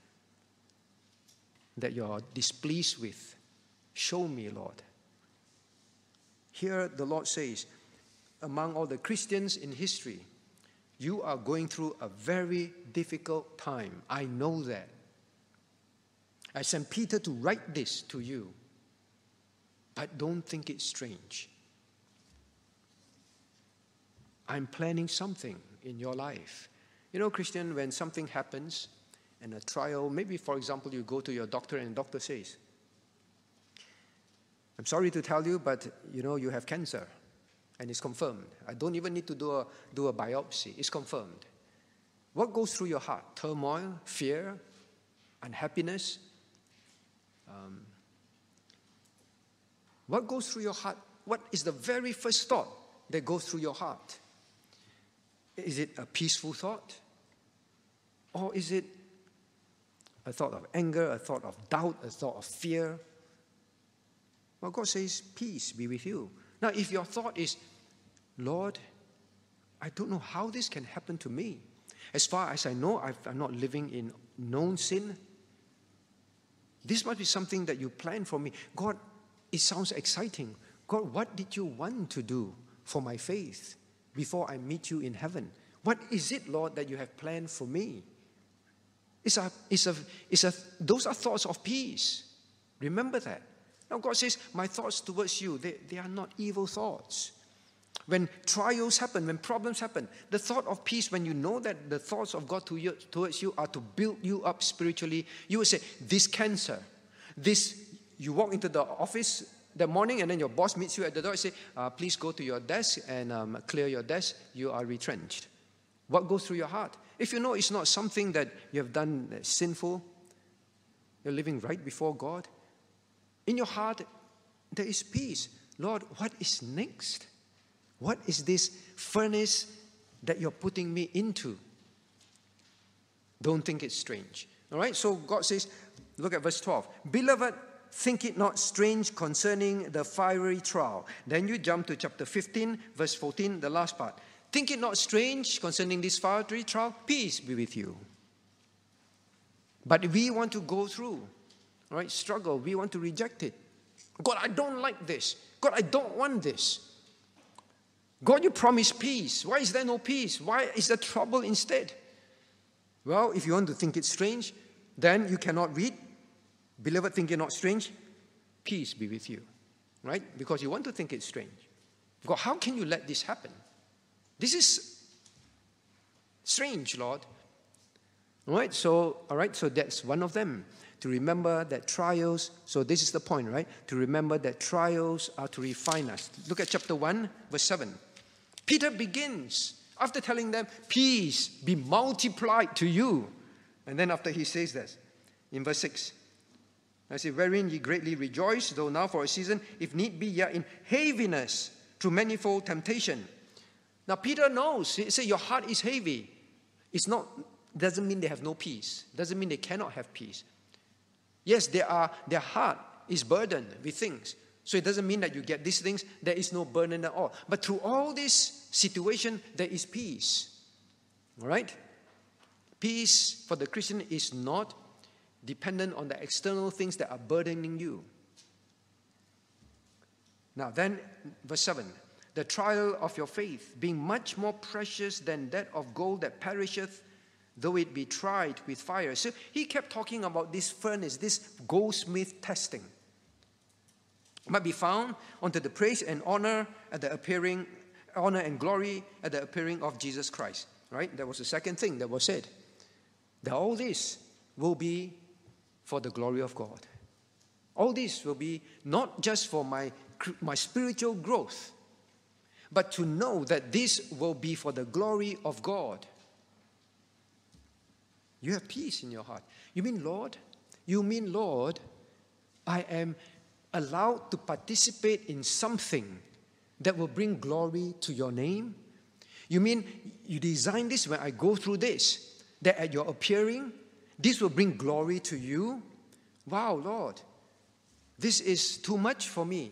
that you're displeased with. Show me, Lord. Here, the Lord says, among all the Christians in history, you are going through a very difficult time. I know that. I sent Peter to write this to you, but don't think it's strange. I'm planning something in your life. You know, Christian, when something happens, and a trial, maybe for example, you go to your doctor and the doctor says, I'm sorry to tell you, but you know, you have cancer. And it's confirmed. I don't even need to do a, do a biopsy. It's confirmed. What goes through your heart? Turmoil, fear, unhappiness? Um, what goes through your heart? What is the very first thought that goes through your heart? Is it a peaceful thought? Or is it a thought of anger, a thought of doubt, a thought of fear. Well, God says, Peace be with you. Now, if your thought is, Lord, I don't know how this can happen to me. As far as I know, i am not living in known sin. This must be something that you plan for me. God, it sounds exciting. God, what did you want to do for my faith before I meet you in heaven? What is it, Lord, that you have planned for me? It's a, it's a, it's a, those are thoughts of peace. Remember that. Now, God says, My thoughts towards you, they, they are not evil thoughts. When trials happen, when problems happen, the thought of peace, when you know that the thoughts of God to you, towards you are to build you up spiritually, you will say, This cancer, this, you walk into the office that morning and then your boss meets you at the door and say, uh, Please go to your desk and um, clear your desk, you are retrenched. What goes through your heart? If you know it's not something that you have done uh, sinful, you're living right before God, in your heart, there is peace. Lord, what is next? What is this furnace that you're putting me into? Don't think it's strange. All right, so God says, look at verse 12. Beloved, think it not strange concerning the fiery trial. Then you jump to chapter 15, verse 14, the last part. Think it not strange concerning this fiery trial. Peace be with you. But we want to go through, right? Struggle. We want to reject it. God, I don't like this. God, I don't want this. God, you promise peace. Why is there no peace? Why is there trouble instead? Well, if you want to think it's strange, then you cannot read. Beloved, think it not strange. Peace be with you. Right? Because you want to think it's strange. God, how can you let this happen? This is strange, Lord. All right, so all right, so that's one of them. To remember that trials, so this is the point, right? To remember that trials are to refine us. Look at chapter 1, verse 7. Peter begins after telling them, Peace be multiplied to you. And then after he says this, in verse 6, I say, Wherein ye greatly rejoice, though now for a season, if need be, yet in heaviness through manifold temptation now, Peter knows. He said, Your heart is heavy. It's not, doesn't mean they have no peace, doesn't mean they cannot have peace. Yes, they are, their heart is burdened with things. So it doesn't mean that you get these things, there is no burden at all. But through all this situation, there is peace. All right? Peace for the Christian is not dependent on the external things that are burdening you. Now, then, verse 7 the trial of your faith, being much more precious than that of gold that perisheth, though it be tried with fire. So he kept talking about this furnace, this goldsmith testing. Might be found unto the praise and honor at the appearing, honor and glory at the appearing of Jesus Christ. Right? That was the second thing that was said. That all this will be for the glory of God. All this will be not just for my, my spiritual growth, but to know that this will be for the glory of God. You have peace in your heart. You mean, Lord? You mean, Lord, I am allowed to participate in something that will bring glory to your name? You mean you design this when I go through this, that at your appearing, this will bring glory to you? Wow, Lord, this is too much for me.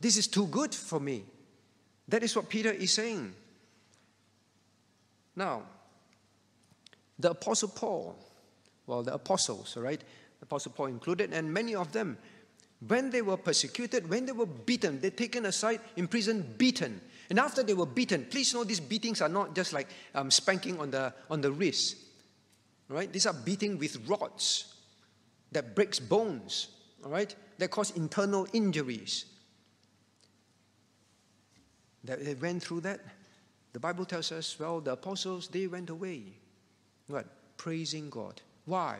This is too good for me. That is what Peter is saying. Now, the Apostle Paul, well, the apostles, right? The Apostle Paul included, and many of them, when they were persecuted, when they were beaten, they're taken aside, in prison, beaten. And after they were beaten, please know these beatings are not just like um, spanking on the, on the wrist, right? These are beating with rods that breaks bones, all right? That cause internal injuries that they went through that. The Bible tells us, well, the apostles, they went away. What? Praising God. Why?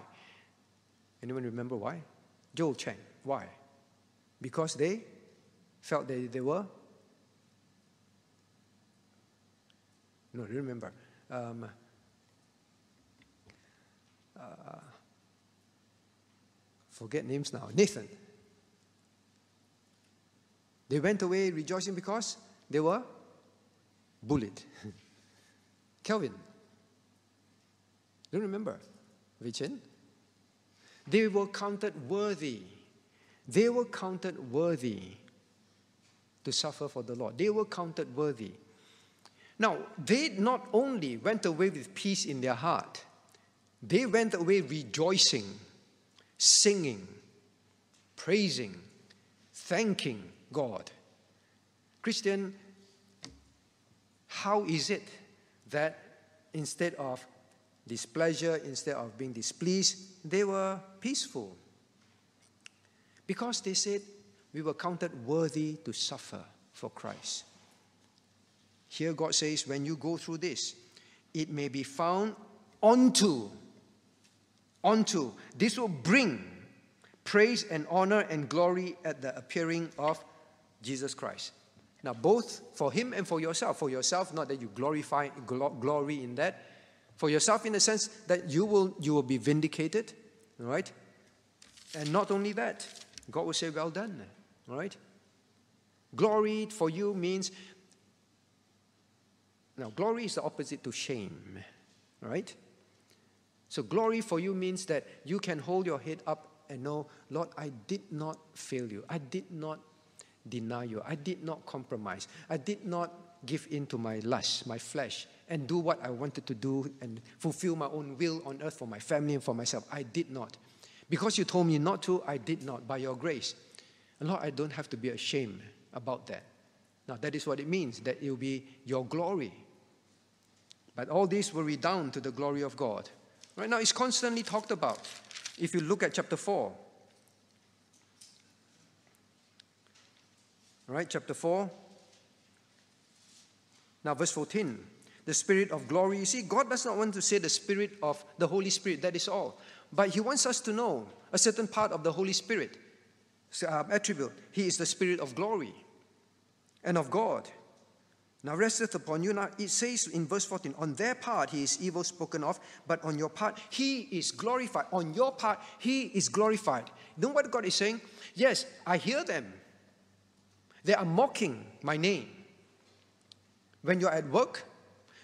Anyone remember why? Joel Chang. Why? Because they felt that they were. No, you remember. Um, uh, forget names now. Nathan. They went away rejoicing because they were bullied. (laughs) Kelvin, do you remember? Vichin? They were counted worthy. They were counted worthy to suffer for the Lord. They were counted worthy. Now, they not only went away with peace in their heart, they went away rejoicing, singing, praising, thanking God. Christian, how is it that instead of displeasure, instead of being displeased, they were peaceful? Because they said, We were counted worthy to suffer for Christ. Here God says, When you go through this, it may be found onto, onto, this will bring praise and honor and glory at the appearing of Jesus Christ. Now, both for him and for yourself. For yourself, not that you glorify glory in that. For yourself, in the sense that you will you will be vindicated, right? And not only that, God will say, "Well done," right? Glory for you means now glory is the opposite to shame, right? So glory for you means that you can hold your head up and know, Lord, I did not fail you. I did not deny you. I did not compromise. I did not give in to my lust, my flesh, and do what I wanted to do and fulfill my own will on earth for my family and for myself. I did not. Because you told me not to, I did not, by your grace. And Lord, I don't have to be ashamed about that. Now, that is what it means, that it will be your glory. But all this will redound to the glory of God. Right now, it's constantly talked about. If you look at chapter 4, right, chapter 4, now verse 14, the Spirit of glory. You see, God does not want to say the Spirit of the Holy Spirit, that is all. But He wants us to know a certain part of the Holy Spirit uh, attribute. He is the Spirit of glory and of God. Now resteth upon you. Now it says in verse 14, on their part he is evil spoken of, but on your part he is glorified. On your part he is glorified. You know what God is saying? Yes, I hear them. They are mocking my name. When you're at work,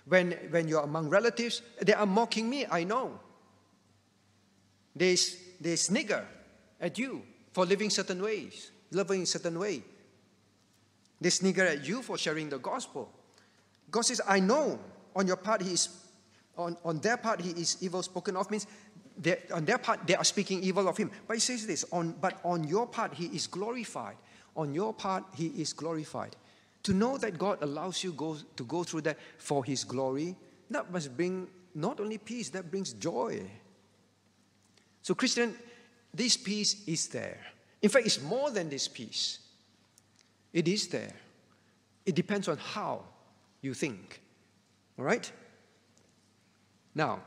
when, when you're among relatives, they are mocking me, I know. They, they snigger at you for living certain ways, living certain way. They snigger at you for sharing the gospel. God says, I know on your part he is, on, on their part he is evil spoken of, means on their part they are speaking evil of him. But he says this, on, but on your part he is glorified. On your part he is glorified. To know that God allows you go, to go through that for his glory, that must bring not only peace, that brings joy. So, Christian, this peace is there. In fact, it's more than this peace. It is there. It depends on how you think. All right? Now,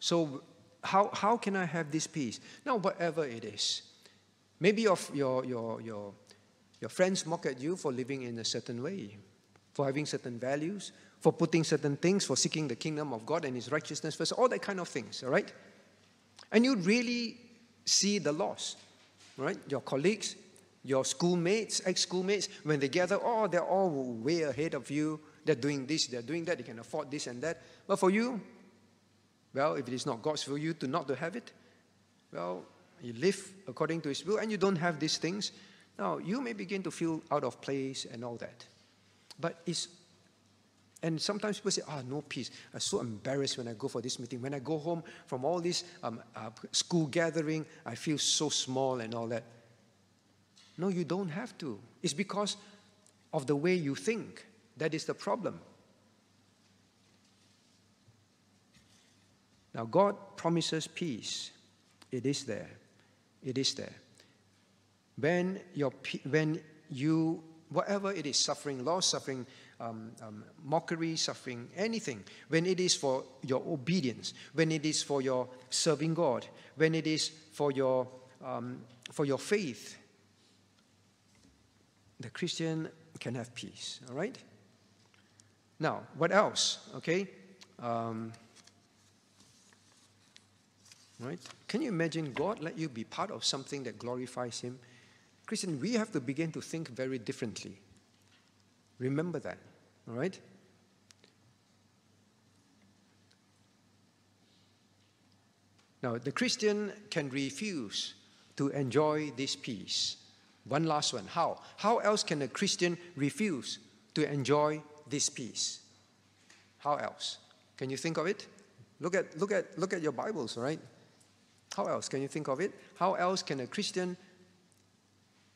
so how, how can I have this peace? Now, whatever it is, maybe your, your, your, your, your friends mock at you for living in a certain way, for having certain values, for putting certain things, for seeking the kingdom of God and His righteousness first, all that kind of things, all right? And you really see the loss right? Your colleagues, your schoolmates, ex schoolmates, when they gather, oh, they're all way ahead of you. They're doing this, they're doing that, they can afford this and that. But for you, well, if it is not God's will you to not to have it, well, you live according to His will and you don't have these things. Now, you may begin to feel out of place and all that. But it's and sometimes people say, ah, oh, no peace. I'm so embarrassed when I go for this meeting. When I go home from all this um, uh, school gathering, I feel so small and all that. No, you don't have to. It's because of the way you think. That is the problem. Now, God promises peace. It is there. It is there. When, your, when you, whatever it is, suffering, loss, suffering, um, um, mockery, suffering, anything, when it is for your obedience, when it is for your serving God, when it is for your, um, for your faith, the Christian can have peace, all right? Now, what else? Okay? Right? Can you imagine God let you be part of something that glorifies Him? Christian, we have to begin to think very differently. Remember that. All right? Now, the Christian can refuse to enjoy this peace. One last one. How? How else can a Christian refuse to enjoy this peace. How else? Can you think of it? Look at, look at, look at your Bibles, right? How else can you think of it? How else can a Christian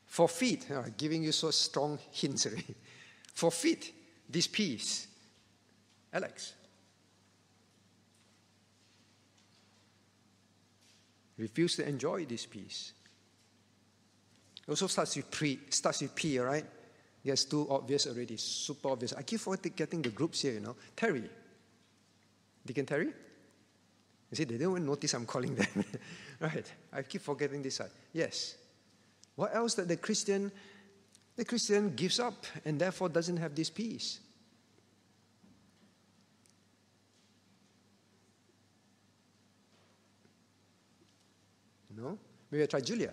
forfeit, uh, giving you so strong hints (laughs) already, forfeit this peace? Alex. Refuse to enjoy this peace. It also starts with pre, starts with P, right? Yes, too obvious already, super obvious. I keep forgetting the groups here, you know. Terry. Deacon Terry? You see, they don't even notice I'm calling them. (laughs) right. I keep forgetting this side. Yes. What else that the Christian the Christian gives up and therefore doesn't have this peace? No? Maybe I try Julia.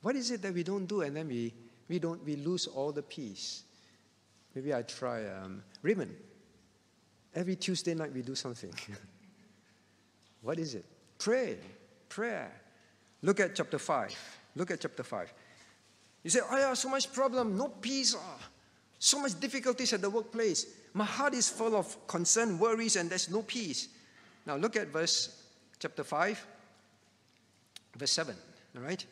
What is it that we don't do and then we, we, don't, we lose all the peace? Maybe I try um, Raymond. Every Tuesday night we do something. (laughs) what is it? Pray. Prayer. Look at chapter 5. Look at chapter 5. You say, oh yeah, so much problem, no peace, oh, so much difficulties at the workplace. My heart is full of concern, worries, and there's no peace. Now look at verse chapter 5, verse 7. All right?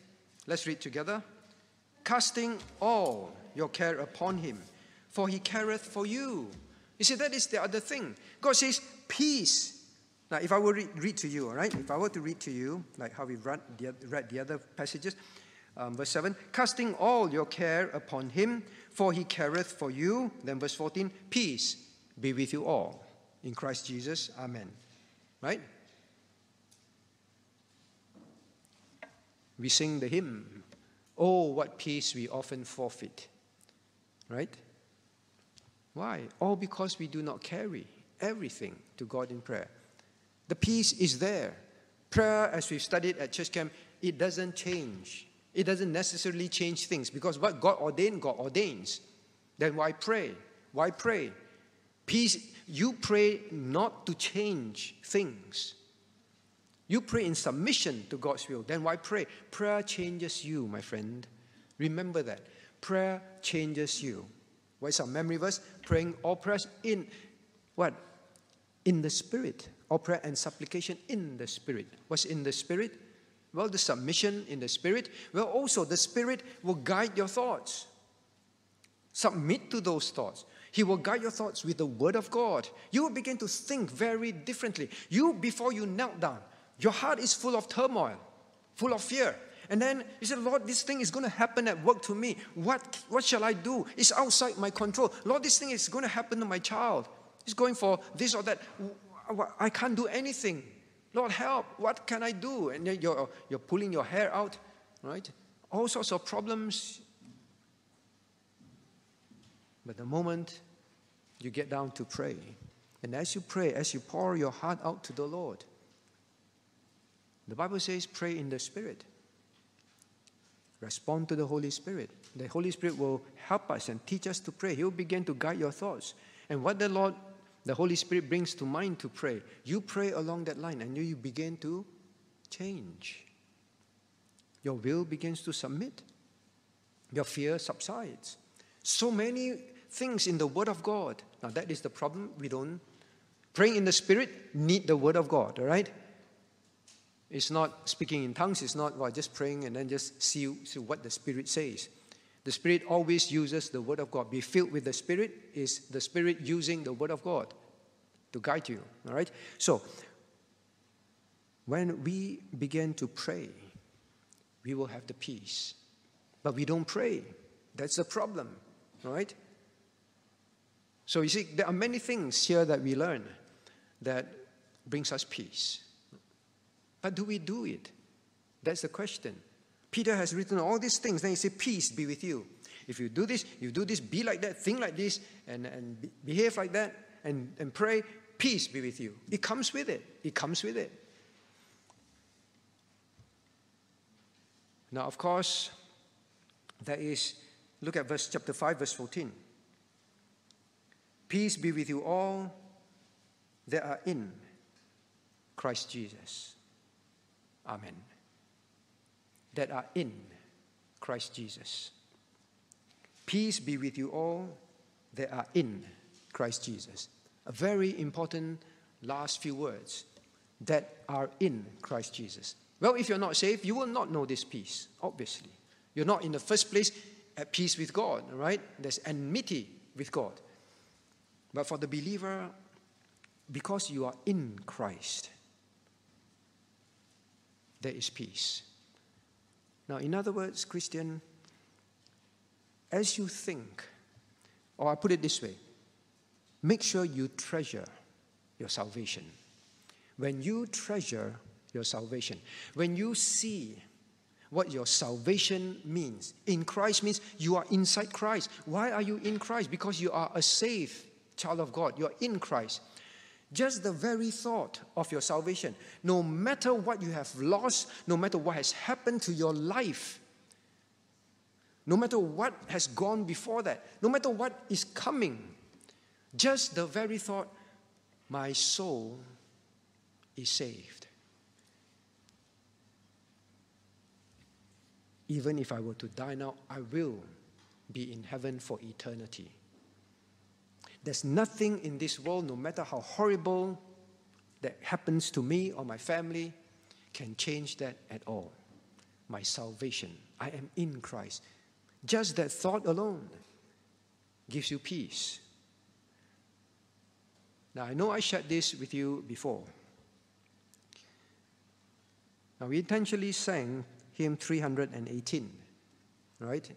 Let's read together. Casting all your care upon him, for he careth for you. You see, that is the other thing. God says, peace. Now, if I were to read to you, all right, if I were to read to you, like how we've read the, read the other passages, um, verse 7, casting all your care upon him, for he careth for you. Then verse 14, peace be with you all. In Christ Jesus, amen. Right? we sing the hymn, Oh, what peace we often forfeit. Right? Why? All because we do not carry everything to God in prayer. The peace is there. Prayer, as we've studied at church camp, it doesn't change. It doesn't necessarily change things because what God ordained, God ordains. Then why pray? Why pray? Peace, you pray not to change things. You pray in submission to God's will. Then why pray? Prayer changes you, my friend. Remember that. Prayer changes you. What is our memory verse? Praying all prayers in what? In the Spirit. All prayer and supplication in the Spirit. What's in the Spirit? Well, the submission in the Spirit. Well, also the Spirit will guide your thoughts. Submit to those thoughts. He will guide your thoughts with the Word of God. You will begin to think very differently. You, before you knelt down, your heart is full of turmoil, full of fear. And then you said, Lord, this thing is going to happen at work to me. What, what shall I do? It's outside my control. Lord, this thing is going to happen to my child. He's going for this or that. I can't do anything. Lord, help. What can I do? And then you're, you're pulling your hair out, right? All sorts of problems. But the moment you get down to pray, and as you pray, as you pour your heart out to the Lord, the Bible says, pray in the Spirit. Respond to the Holy Spirit. The Holy Spirit will help us and teach us to pray. He will begin to guide your thoughts. And what the Lord, the Holy Spirit brings to mind to pray, you pray along that line and you begin to change. Your will begins to submit. Your fear subsides. So many things in the Word of God. Now, that is the problem. We don't. Praying in the Spirit need the Word of God, all right? It's not speaking in tongues, it's not well, just praying and then just see, see what the Spirit says. The Spirit always uses the Word of God. Be filled with the Spirit is the Spirit using the Word of God to guide you. All right? So, when we begin to pray, we will have the peace. But we don't pray. That's the problem. Right? So, you see, there are many things here that we learn that brings us peace. But do we do it? That's the question. Peter has written all these things. Then he said, Peace be with you. If you do this, you do this, be like that, think like this, and, and be, behave like that, and, and pray, peace be with you. It comes with it. It comes with it. Now, of course, there is, look at verse chapter 5, verse 14. Peace be with you all that are in Christ Jesus. Amen. That are in Christ Jesus. Peace be with you all that are in Christ Jesus. A very important last few words that are in Christ Jesus. Well, if you're not saved, you will not know this peace, obviously. You're not in the first place at peace with God, right? There's enmity with God. But for the believer, because you are in Christ, there is peace. Now, in other words, Christian, as you think, or I put it this way, make sure you treasure your salvation. When you treasure your salvation, when you see what your salvation means, in Christ means you are inside Christ. Why are you in Christ? Because you are a saved child of God, you're in Christ. Just the very thought of your salvation, no matter what you have lost, no matter what has happened to your life, no matter what has gone before that, no matter what is coming, just the very thought, my soul is saved. Even if I were to die now, I will be in heaven for eternity. There's nothing in this world, no matter how horrible that happens to me or my family, can change that at all. My salvation, I am in Christ. Just that thought alone gives you peace. Now, I know I shared this with you before. Now, we intentionally sang hymn 318, right?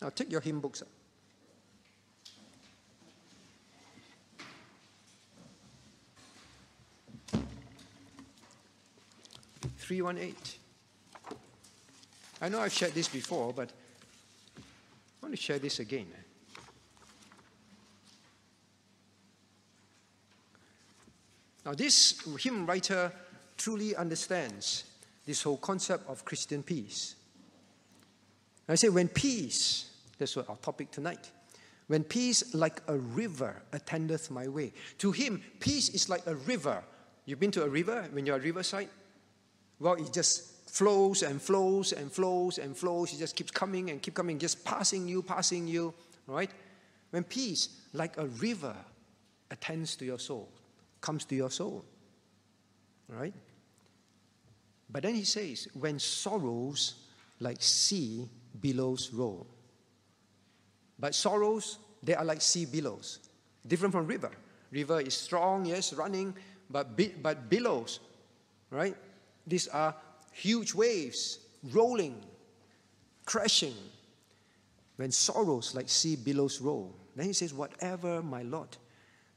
Now, take your hymn books up. 318. I know I've shared this before, but I want to share this again. Now, this hymn writer truly understands this whole concept of Christian peace. I say, when peace, that's what our topic tonight, when peace like a river attendeth my way. To him, peace is like a river. You've been to a river when you're at riverside? Well, it just flows and flows and flows and flows. It just keeps coming and keep coming, just passing you, passing you, right? When peace, like a river, attends to your soul, comes to your soul, right? But then he says, when sorrows like sea billows roll. But sorrows, they are like sea billows, different from river. River is strong, yes, running, but, but billows, right? These are huge waves rolling, crashing. When sorrows like sea billows roll, then he says, Whatever, my Lord,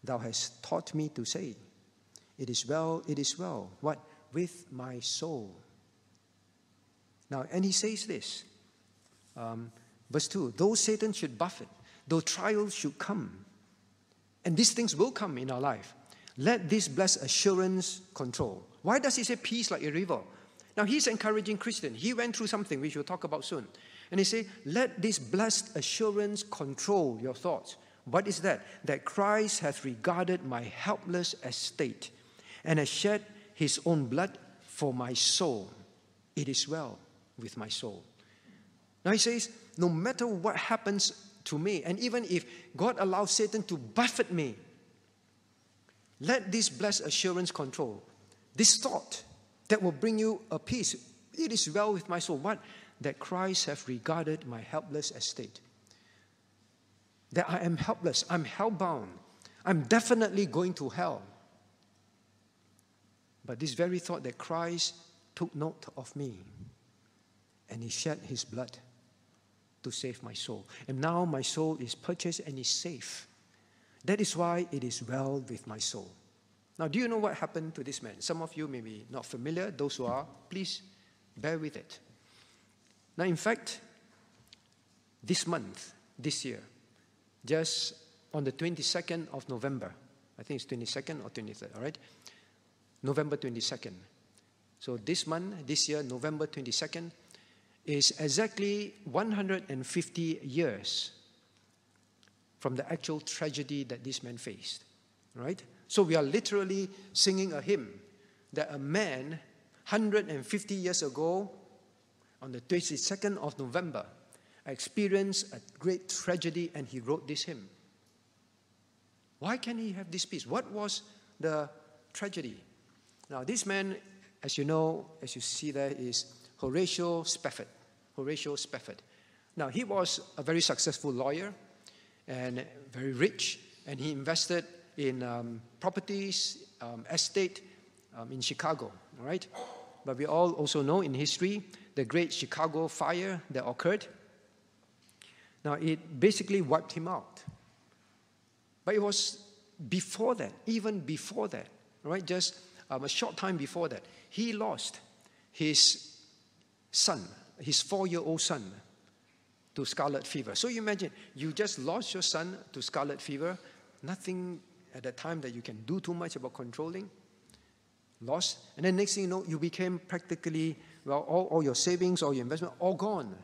thou hast taught me to say, it is well, it is well. What? With my soul. Now, and he says this, um, verse 2 though Satan should buffet, though trials should come, and these things will come in our life, let this blessed assurance control. Why does he say peace like a river? Now he's encouraging Christian. He went through something which we'll talk about soon. And he say, let this blessed assurance control your thoughts. What is that? That Christ hath regarded my helpless estate and has shed his own blood for my soul. It is well with my soul. Now he says, no matter what happens to me, and even if God allows Satan to buffet me, let this blessed assurance control. This thought that will bring you a peace. It is well with my soul. What? That Christ have regarded my helpless estate. That I am helpless. I'm hellbound. I'm definitely going to hell. But this very thought that Christ took note of me and he shed his blood to save my soul. And now my soul is purchased and is safe. That is why it is well with my soul. Now, do you know what happened to this man? Some of you may be not familiar. Those who are, please bear with it. Now, in fact, this month, this year, just on the 22nd of November, I think it's 22nd or 23rd, all right? November 22nd. So this month, this year, November 22nd, is exactly 150 years from the actual tragedy that this man faced, right? So we are literally singing a hymn that a man 150 years ago, on the 22nd of November, experienced a great tragedy and he wrote this hymn. Why can he have this peace? What was the tragedy? Now, this man, as you know, as you see there, is Horatio Spafford. Horatio Spafford. Now, he was a very successful lawyer and very rich, and he invested in um, properties, um, estate um, in Chicago, all right? But we all also know in history the great Chicago fire that occurred. Now, it basically wiped him out. But it was before that, even before that, right? Just um, a short time before that, he lost his son, his four year old son, to scarlet fever. So you imagine, you just lost your son to scarlet fever, nothing at that time that you can do too much about controlling, lost. And then next thing you know, you became practically, well, all, all your savings, all your investment, all gone.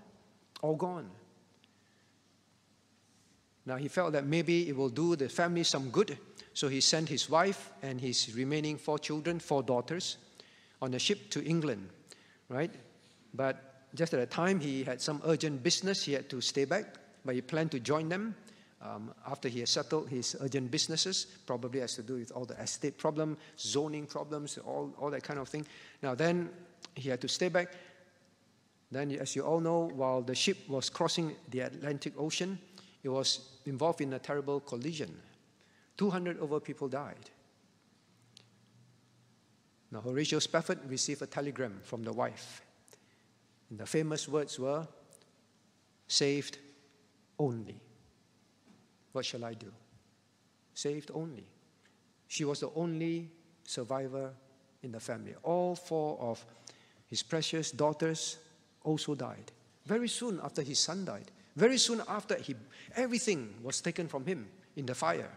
All gone. Now he felt that maybe it will do the family some good, so he sent his wife and his remaining four children, four daughters, on a ship to England, right? But just at the time, he had some urgent business, he had to stay back, but he planned to join them um, after he had settled his urgent businesses, probably has to do with all the estate problem, zoning problems, all, all that kind of thing. Now, then he had to stay back. Then, as you all know, while the ship was crossing the Atlantic Ocean, it was involved in a terrible collision. 200 over people died. Now, Horatio Spafford received a telegram from the wife. And the famous words were, saved only. What shall I do? Saved only. She was the only survivor in the family. All four of his precious daughters also died. Very soon after his son died, very soon after, he, everything was taken from him in the fire.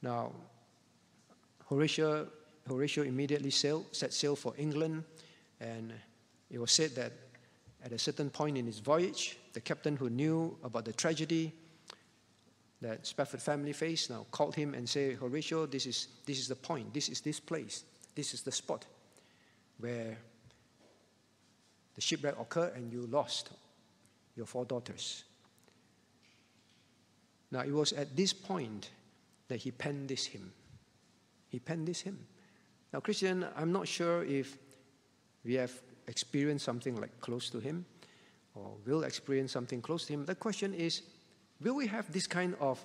Now, Horatio, Horatio immediately sailed, set sail for England, and it was said that at a certain point in his voyage, the captain who knew about the tragedy that Spafford family faced now called him and said, Horatio, this is, this is the point, this is this place, this is the spot where the shipwreck occurred and you lost your four daughters. Now, it was at this point that he penned this hymn. He penned this hymn. Now, Christian, I'm not sure if we have experienced something like close to him or will experience something close to him. The question is will we have this kind of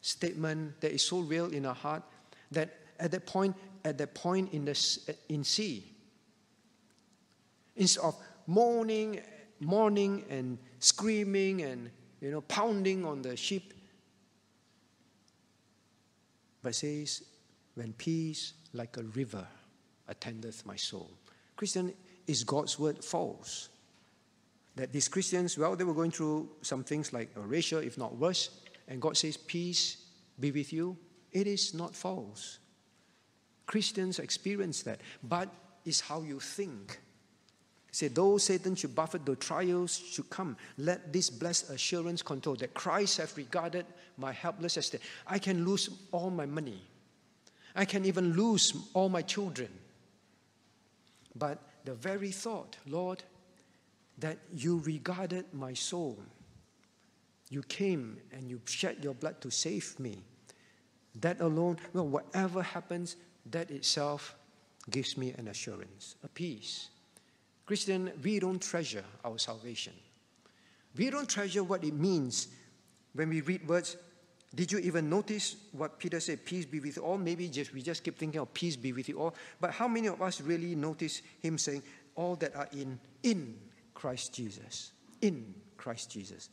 statement that is so real in our heart that at that point, at that point in the in sea, instead of mourning mourning and screaming and you know pounding on the ship but says when peace like a river attendeth my soul. Christian is god's word false that these christians well they were going through some things like Horatio if not worse and god says peace be with you it is not false christians experience that but it's how you think Say, though Satan should buffet, though trials should come, let this blessed assurance control that Christ hath regarded my helpless estate. I can lose all my money. I can even lose all my children. But the very thought, Lord, that you regarded my soul, you came and you shed your blood to save me. That alone, well, whatever happens, that itself gives me an assurance, a peace. Christian, we don't treasure our salvation. We don't treasure what it means when we read words. Did you even notice what Peter said? Peace be with you all. Maybe just we just keep thinking of peace be with you all. But how many of us really notice him saying, all that are in in Christ Jesus? In Christ Jesus.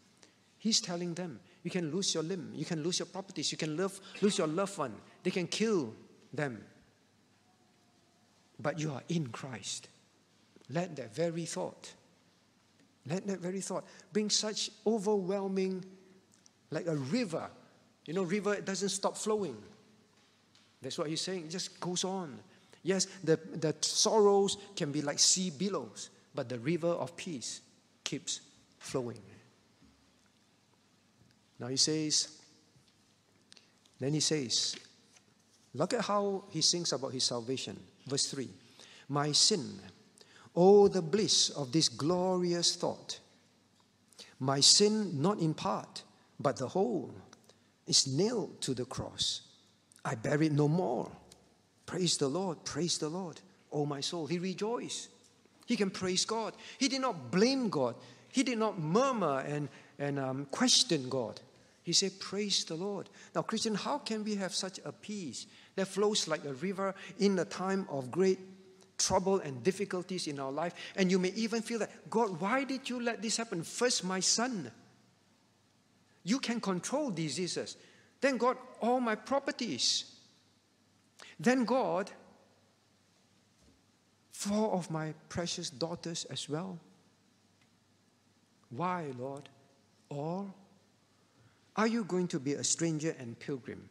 He's telling them, you can lose your limb, you can lose your properties, you can love, lose your loved one, they can kill them. But you are in Christ. Let that very thought, let that very thought bring such overwhelming, like a river. You know, river it doesn't stop flowing. That's what he's saying. It just goes on. Yes, the, the sorrows can be like sea billows, but the river of peace keeps flowing. Now he says, then he says, look at how he sings about his salvation. Verse 3 My sin Oh, the bliss of this glorious thought My sin, not in part, but the whole, is nailed to the cross. I bear it no more. Praise the Lord, praise the Lord. Oh, my soul, he rejoiced. He can praise God. He did not blame God. He did not murmur and, and um, question God. He said, Praise the Lord. Now, Christian, how can we have such a peace that flows like a river in a time of great trouble and difficulties in our life. And you may even feel that, God, why did you let this happen? First, my son. You can control diseases. Then, God, all my properties. Then, God, four of my precious daughters as well. Why, Lord? Or are you going to be a stranger and pilgrim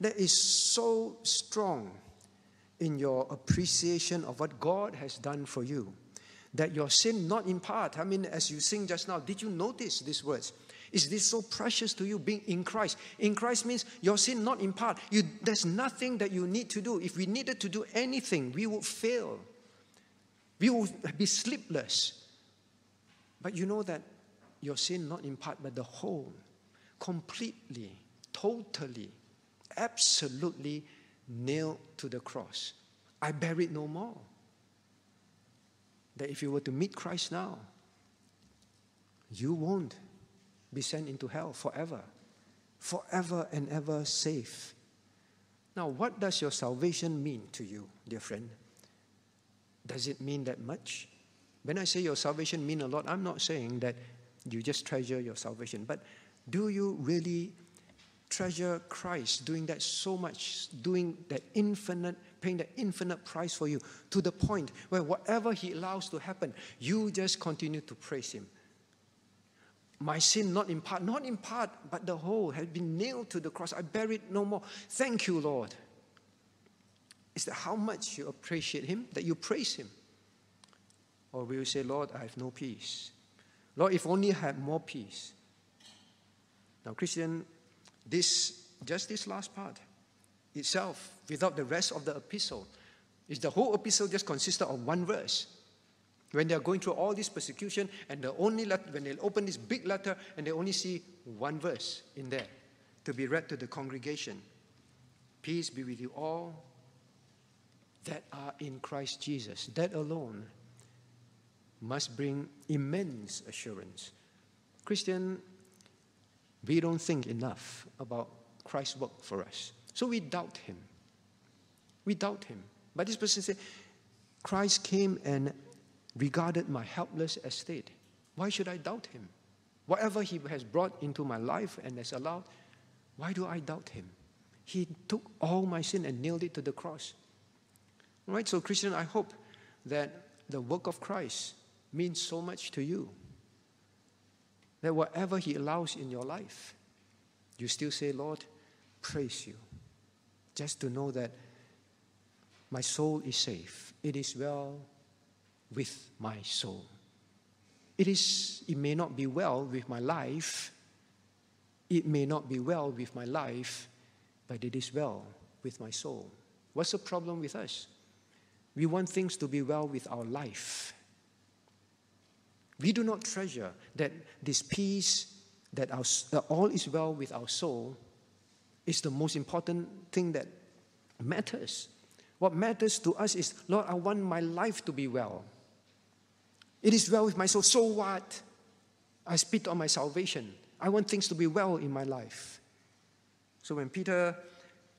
that is so strong in your appreciation of what God has done for you. That your sin, not in part, I mean, as you sing just now, did you notice these words? Is this so precious to you being in Christ? In Christ means your sin not in part. You, there's nothing that you need to do. If we needed to do anything, we would fail. We will be sleepless. But you know that your sin not in part, but the whole, completely, totally, absolutely nailed to the cross. I bear it no more. That if you were to meet Christ now, you won't be sent into hell forever, forever and ever safe. Now, what does your salvation mean to you, dear friend? Does it mean that much? When I say your salvation mean a lot, I'm not saying that you just treasure your salvation, but do you really treasure Christ doing that so much, doing that infinite, paying that infinite price for you to the point where whatever He allows to happen, you just continue to praise Him. My sin, not in part, not in part, but the whole, has been nailed to the cross. I bear it no more. Thank you, Lord. Is that how much you appreciate Him, that you praise Him? Or will you say, Lord, I have no peace? Lord, if only I had more peace. Now, Christian, this, just this last part itself, without the rest of the epistle, is the whole epistle just consisted of one verse. When they are going through all this persecution, and the only when they open this big letter, and they only see one verse in there to be read to the congregation. Peace be with you all that are in Christ Jesus. That alone must bring immense assurance. Christian, we don't think enough about Christ's work for us. So we doubt him. We doubt him. But this person said, Christ came and regarded my helpless estate. Why should I doubt him? Whatever he has brought into my life and has allowed, why do I doubt him? He took all my sin and nailed it to the cross. Right, so Christian, I hope that the work of Christ means so much to you that whatever He allows in your life, you still say, Lord, praise you. Just to know that my soul is safe. It is well with my soul. It, is, it may not be well with my life. It may not be well with my life, but it is well with my soul. What's the problem with us? We want things to be well with our life we do not treasure that this peace, that our, all is well with our soul, is the most important thing that matters. What matters to us is, Lord, I want my life to be well. It is well with my soul. So what? I spit on my salvation. I want things to be well in my life. So when Peter,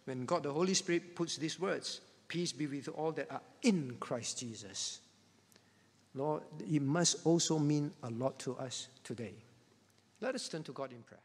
when God the Holy Spirit puts these words, peace be with all that are in Christ Jesus. Lord, it must also mean a lot to us today. Let us turn to God in prayer.